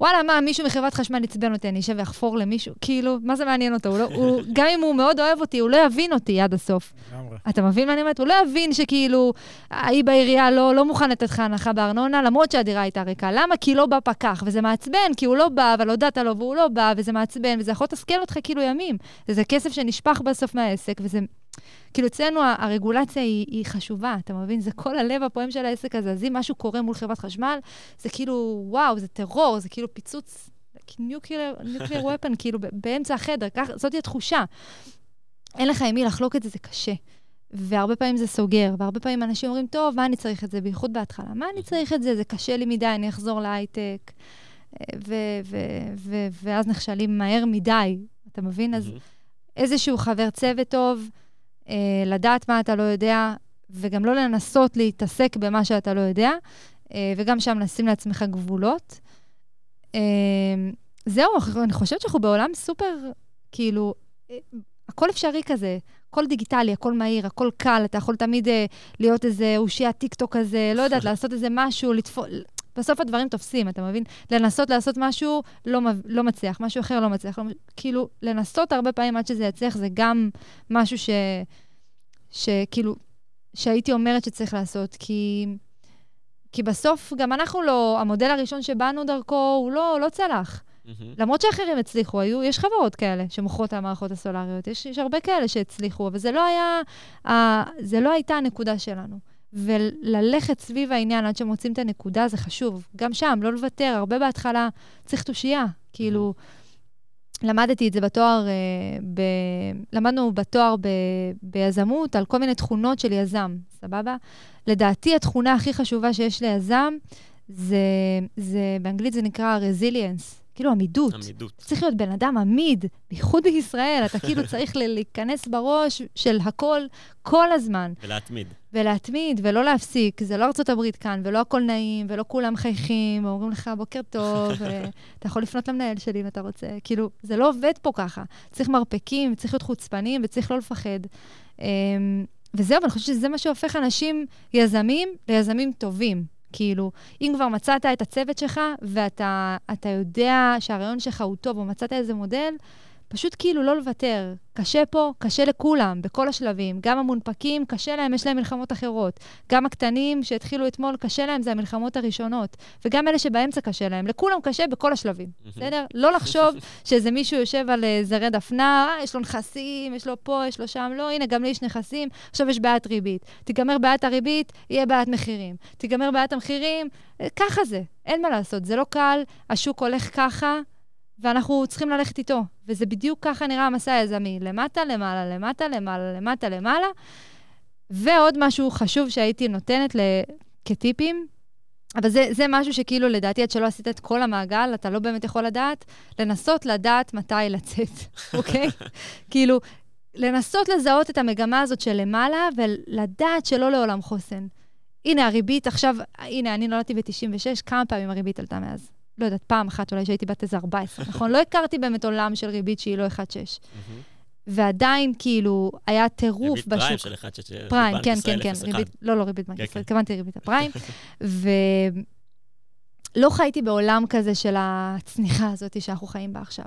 וואלה, מה, מישהו מחברת חשמל עצבן אותי, אני אשב ואחפור למישהו? כאילו, מה זה מעניין אותו? הוא לא, הוא, גם אם הוא מאוד אוהב אותי, הוא לא יבין אותי עד הסוף. לגמרי. אתה מבין מה אני אומרת? הוא לא יבין שכאילו, ההיא בעירייה לא, לא מוכן לתת לך הנחה בארנונה, למרות שהדירה הייתה ריקה. למה? כי לא בא פקח, וזה מעצבן, כי הוא לא בא, אבל הודעת לו והוא לא בא, וזה מעצבן, וזה יכול לתסכל אותך כאילו ימים. וזה כסף שנשפך בסוף מהעסק, וזה... כאילו, אצלנו הרגולציה היא, היא חשובה, אתה מבין? זה כל הלב הפועם של העסק הזה. אז אם משהו קורה מול חברת חשמל, זה כאילו, וואו, זה טרור, זה כאילו פיצוץ, ניוקלר ופן, כאילו, באמצע החדר, כך, זאת התחושה. אין לך עם מי לחלוק את זה, זה קשה. והרבה פעמים זה סוגר, והרבה פעמים אנשים אומרים, טוב, מה אני צריך את זה? בייחוד בהתחלה. מה אני צריך את זה? זה קשה לי מדי, אני אחזור להייטק. ואז נכשלים מהר מדי, אתה מבין? אז איזשהו חבר צוות טוב, אה, לדעת מה אתה לא יודע, וגם לא לנסות להתעסק במה שאתה לא יודע, אה, וגם שם לשים לעצמך גבולות. אה, זהו, אני חושבת שאנחנו בעולם סופר, כאילו, אה, הכל אפשרי כזה, הכל דיגיטלי, הכל מהיר, הכל קל, אתה יכול תמיד אה, להיות איזה אושיית טיקטוק כזה, לא יודעת, לעשות איזה משהו, לתפור... בסוף הדברים תופסים, אתה מבין? לנסות לעשות משהו לא, לא מצליח, משהו אחר לא מצליח. לא, כאילו, לנסות הרבה פעמים עד שזה יצליח, זה גם משהו ש... שכאילו, שהייתי אומרת שצריך לעשות, כי... כי בסוף גם אנחנו לא, המודל הראשון שבאנו דרכו, הוא לא, לא צלח. Mm-hmm. למרות שאחרים הצליחו, היו, יש חברות כאלה שמוכרות את המערכות הסולריות, יש, יש הרבה כאלה שהצליחו, אבל זה לא היה, uh, זה לא הייתה הנקודה שלנו. וללכת סביב העניין עד שמוצאים את הנקודה זה חשוב. גם שם, לא לוותר, הרבה בהתחלה צריך תושייה. כאילו, למדתי את זה בתואר, uh, ב... למדנו בתואר ב... ביזמות על כל מיני תכונות של יזם, סבבה? לדעתי התכונה הכי חשובה שיש ליזם זה, זה באנגלית זה נקרא רזיליאנס. כאילו עמידות. עמידות. צריך להיות בן אדם עמיד, בייחוד בישראל, אתה כאילו צריך להיכנס בראש של הכל כל הזמן. ולהתמיד. ולהתמיד, ולא להפסיק. זה לא ארצות הברית כאן, ולא הכל נעים, ולא כולם מחייכים, ואומרים לך בוקר טוב, ואתה יכול לפנות למנהל שלי אם אתה רוצה. כאילו, זה לא עובד פה ככה. צריך מרפקים, צריך להיות חוצפנים, וצריך לא לפחד. אמ, וזהו, ואני חושבת שזה מה שהופך אנשים יזמים ליזמים טובים. כאילו, אם כבר מצאת את הצוות שלך, ואתה יודע שהרעיון שלך הוא טוב, או מצאת איזה מודל, פשוט כאילו לא לוותר. קשה פה, קשה לכולם, בכל השלבים. גם המונפקים, קשה להם, יש להם מלחמות אחרות. גם הקטנים שהתחילו אתמול, קשה להם, זה המלחמות הראשונות. וגם אלה שבאמצע קשה להם. לכולם קשה בכל השלבים, בסדר? לא לחשוב שאיזה מישהו יושב על אה, זרי דפנה, אה, יש לו נכסים, יש לו פה, יש לו שם, לא, הנה, גם לי יש נכסים, עכשיו יש בעיית ריבית. תיגמר בעיית הריבית, יהיה בעיית מחירים. תיגמר בעיית המחירים, אה, ככה זה, אין מה לעשות, זה לא קל, השוק הולך ככה. ואנחנו צריכים ללכת איתו. וזה בדיוק ככה נראה המסע היזמי, למטה, למעלה, למטה, למעלה, למטה, למעלה. ועוד משהו חשוב שהייתי נותנת כטיפים, אבל זה, זה משהו שכאילו, לדעתי, עד שלא עשית את כל המעגל, אתה לא באמת יכול לדעת, לנסות לדעת מתי לצאת, אוקיי? כאילו, לנסות לזהות את המגמה הזאת של למעלה, ולדעת שלא לעולם חוסן. הנה, הריבית עכשיו, הנה, אני נולדתי ב-96, כמה פעמים הריבית עלתה מאז? לא יודעת, פעם אחת אולי שהייתי בת איזה 14, נכון? לא הכרתי באמת עולם של ריבית שהיא לא 1.6. ועדיין, כאילו, היה טירוף בשוק. ריבית פריים של 1.6. פריים, כן, כן, כן. ריבית, לא, לא ריבית בנק כן, ישראל, כן. התכוונתי ריבית הפריים. ולא חייתי בעולם כזה של הצניחה הזאת שאנחנו חיים בה עכשיו.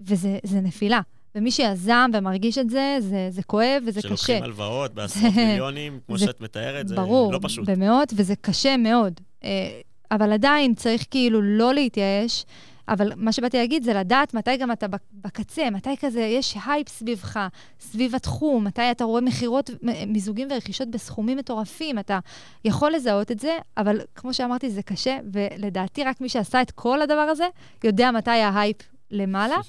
וזה נפילה. ומי שיזם ומרגיש את זה, זה, זה כואב וזה שלוקחים קשה. שלוקחים הלוואות בעשרות מיליונים, כמו זה, שאת מתארת, זה ברור, לא פשוט. ברור, במאות, וזה קשה מאוד. אבל עדיין צריך כאילו לא להתייאש. אבל מה שבאתי להגיד זה לדעת מתי גם אתה בקצה, מתי כזה יש הייפ סביבך, סביב התחום, מתי אתה רואה מכירות, מיזוגים ורכישות בסכומים מטורפים, אתה יכול לזהות את זה, אבל כמו שאמרתי, זה קשה, ולדעתי רק מי שעשה את כל הדבר הזה, יודע מתי ההייפ למעלה.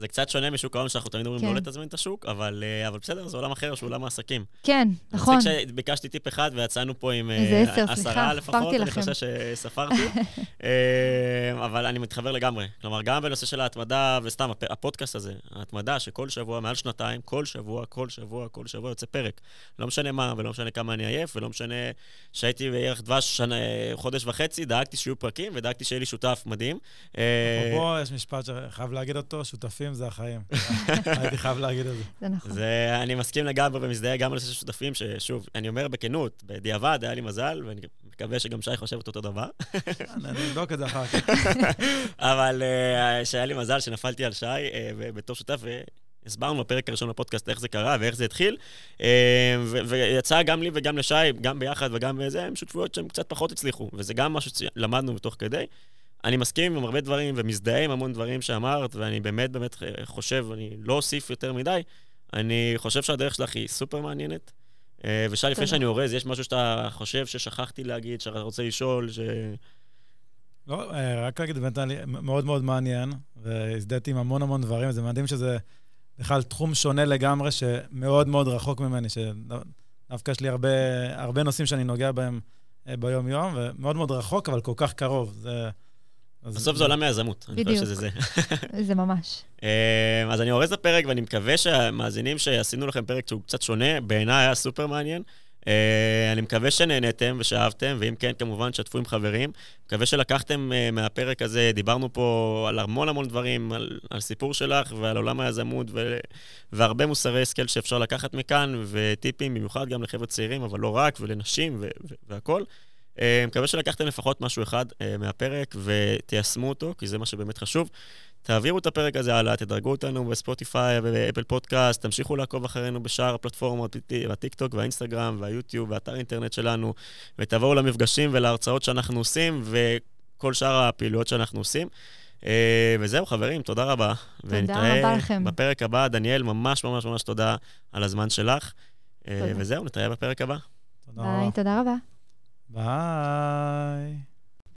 זה קצת שונה משוק ההון, שאנחנו תמיד אומרים לא כן. לא לתזמין את השוק, אבל, אה, אבל בסדר, זה עולם אחר, שהוא עולם העסקים. כן, נכון. אני חושב שביקשתי טיפ אחד ויצאנו פה עם איזה עשר, אה, עשרה לפחות, אני חושב שספרתי. אה, אבל אני מתחבר לגמרי. כלומר, גם בנושא של ההתמדה, וסתם, הפודקאסט הזה, ההתמדה שכל שבוע, מעל שנתיים, כל שבוע, כל שבוע, כל שבוע יוצא פרק. לא משנה מה, ולא משנה כמה אני עייף, ולא משנה שהייתי בערך דבש שנה, חודש וחצי, דאגתי שיהיו פרקים, ודאגתי שיהיה לי שותף מדהים. פה יש משפט שחייב להגיד אותו, שותפים שותפים זה החיים. הייתי חייב להגיד את זה. זה נכון. זה, אני מסכים לגמרי ומזדהה גם בנושא של שותפים, ששוב, אני אומר בכנות, בדיעבד היה לי מזל, ואני מקווה שגם שי חושב את אותו דבר. אני אבדוק את זה אחר כך. אבל אה, שהיה לי מזל שנפלתי על שי אה, בתור שותף, הסברנו בפרק הראשון בפודקאסט איך זה קרה ואיך זה התחיל, אה, ויצא גם לי וגם לשי, גם ביחד וגם בזה, הם שותפויות שהם קצת פחות הצליחו, וזה גם משהו שלמדנו בתוך כדי. אני מסכים עם הרבה דברים ומזדהה עם המון דברים שאמרת, ואני באמת באמת חושב, אני לא אוסיף יותר מדי, אני חושב שהדרך שלך היא סופר מעניינת. אה, ושי, לפני שאני אורז, יש משהו שאתה חושב ששכחתי להגיד, שאתה רוצה לשאול, ש... לא, אה, רק להגיד, באמת היה מאוד מאוד מעניין, והזדהיתי עם המון המון דברים, זה מדהים שזה בכלל תחום שונה לגמרי, שמאוד מאוד רחוק ממני, שדווקא יש לי הרבה, הרבה נושאים שאני נוגע בהם אה, ביום-יום, ומאוד מאוד רחוק, אבל כל כך קרוב. זה... בסוף זה עולם היזמות, אני חושב שזה זה. זה ממש. אה, אז אני אורז את הפרק, ואני מקווה שהמאזינים שעשינו לכם פרק שהוא קצת שונה, בעיניי היה סופר מעניין. אה, אני מקווה שנהנתם ושאהבתם, ואם כן, כמובן, שתפו עם חברים. מקווה שלקחתם אה, מהפרק הזה, דיברנו פה על המון המון דברים, על, על סיפור שלך ועל עולם היזמות, ו, והרבה מוסרי השכל שאפשר לקחת מכאן, וטיפים, במיוחד גם לחבר'ה צעירים, אבל לא רק, ולנשים והכול. מקווה שלקחתם לפחות משהו אחד אה, מהפרק ותיישמו אותו, כי זה מה שבאמת חשוב. תעבירו את הפרק הזה הלאה, תדרגו אותנו בספוטיפיי ובאפל פודקאסט, תמשיכו לעקוב אחרינו בשאר הפלטפורמות, בטיקטוק והאינסטגרם והיוטיוב והאתר אינטרנט שלנו, ותבואו למפגשים ולהרצאות שאנחנו עושים וכל שאר הפעילויות שאנחנו עושים. אה, וזהו, חברים, תודה רבה. תודה רבה לכם. בפרק הבא. דניאל, ממש ממש ממש תודה על הזמן שלך. אה, תודה. וזהו, נתראה בפרק הבא. ביי, תודה רבה. ביי.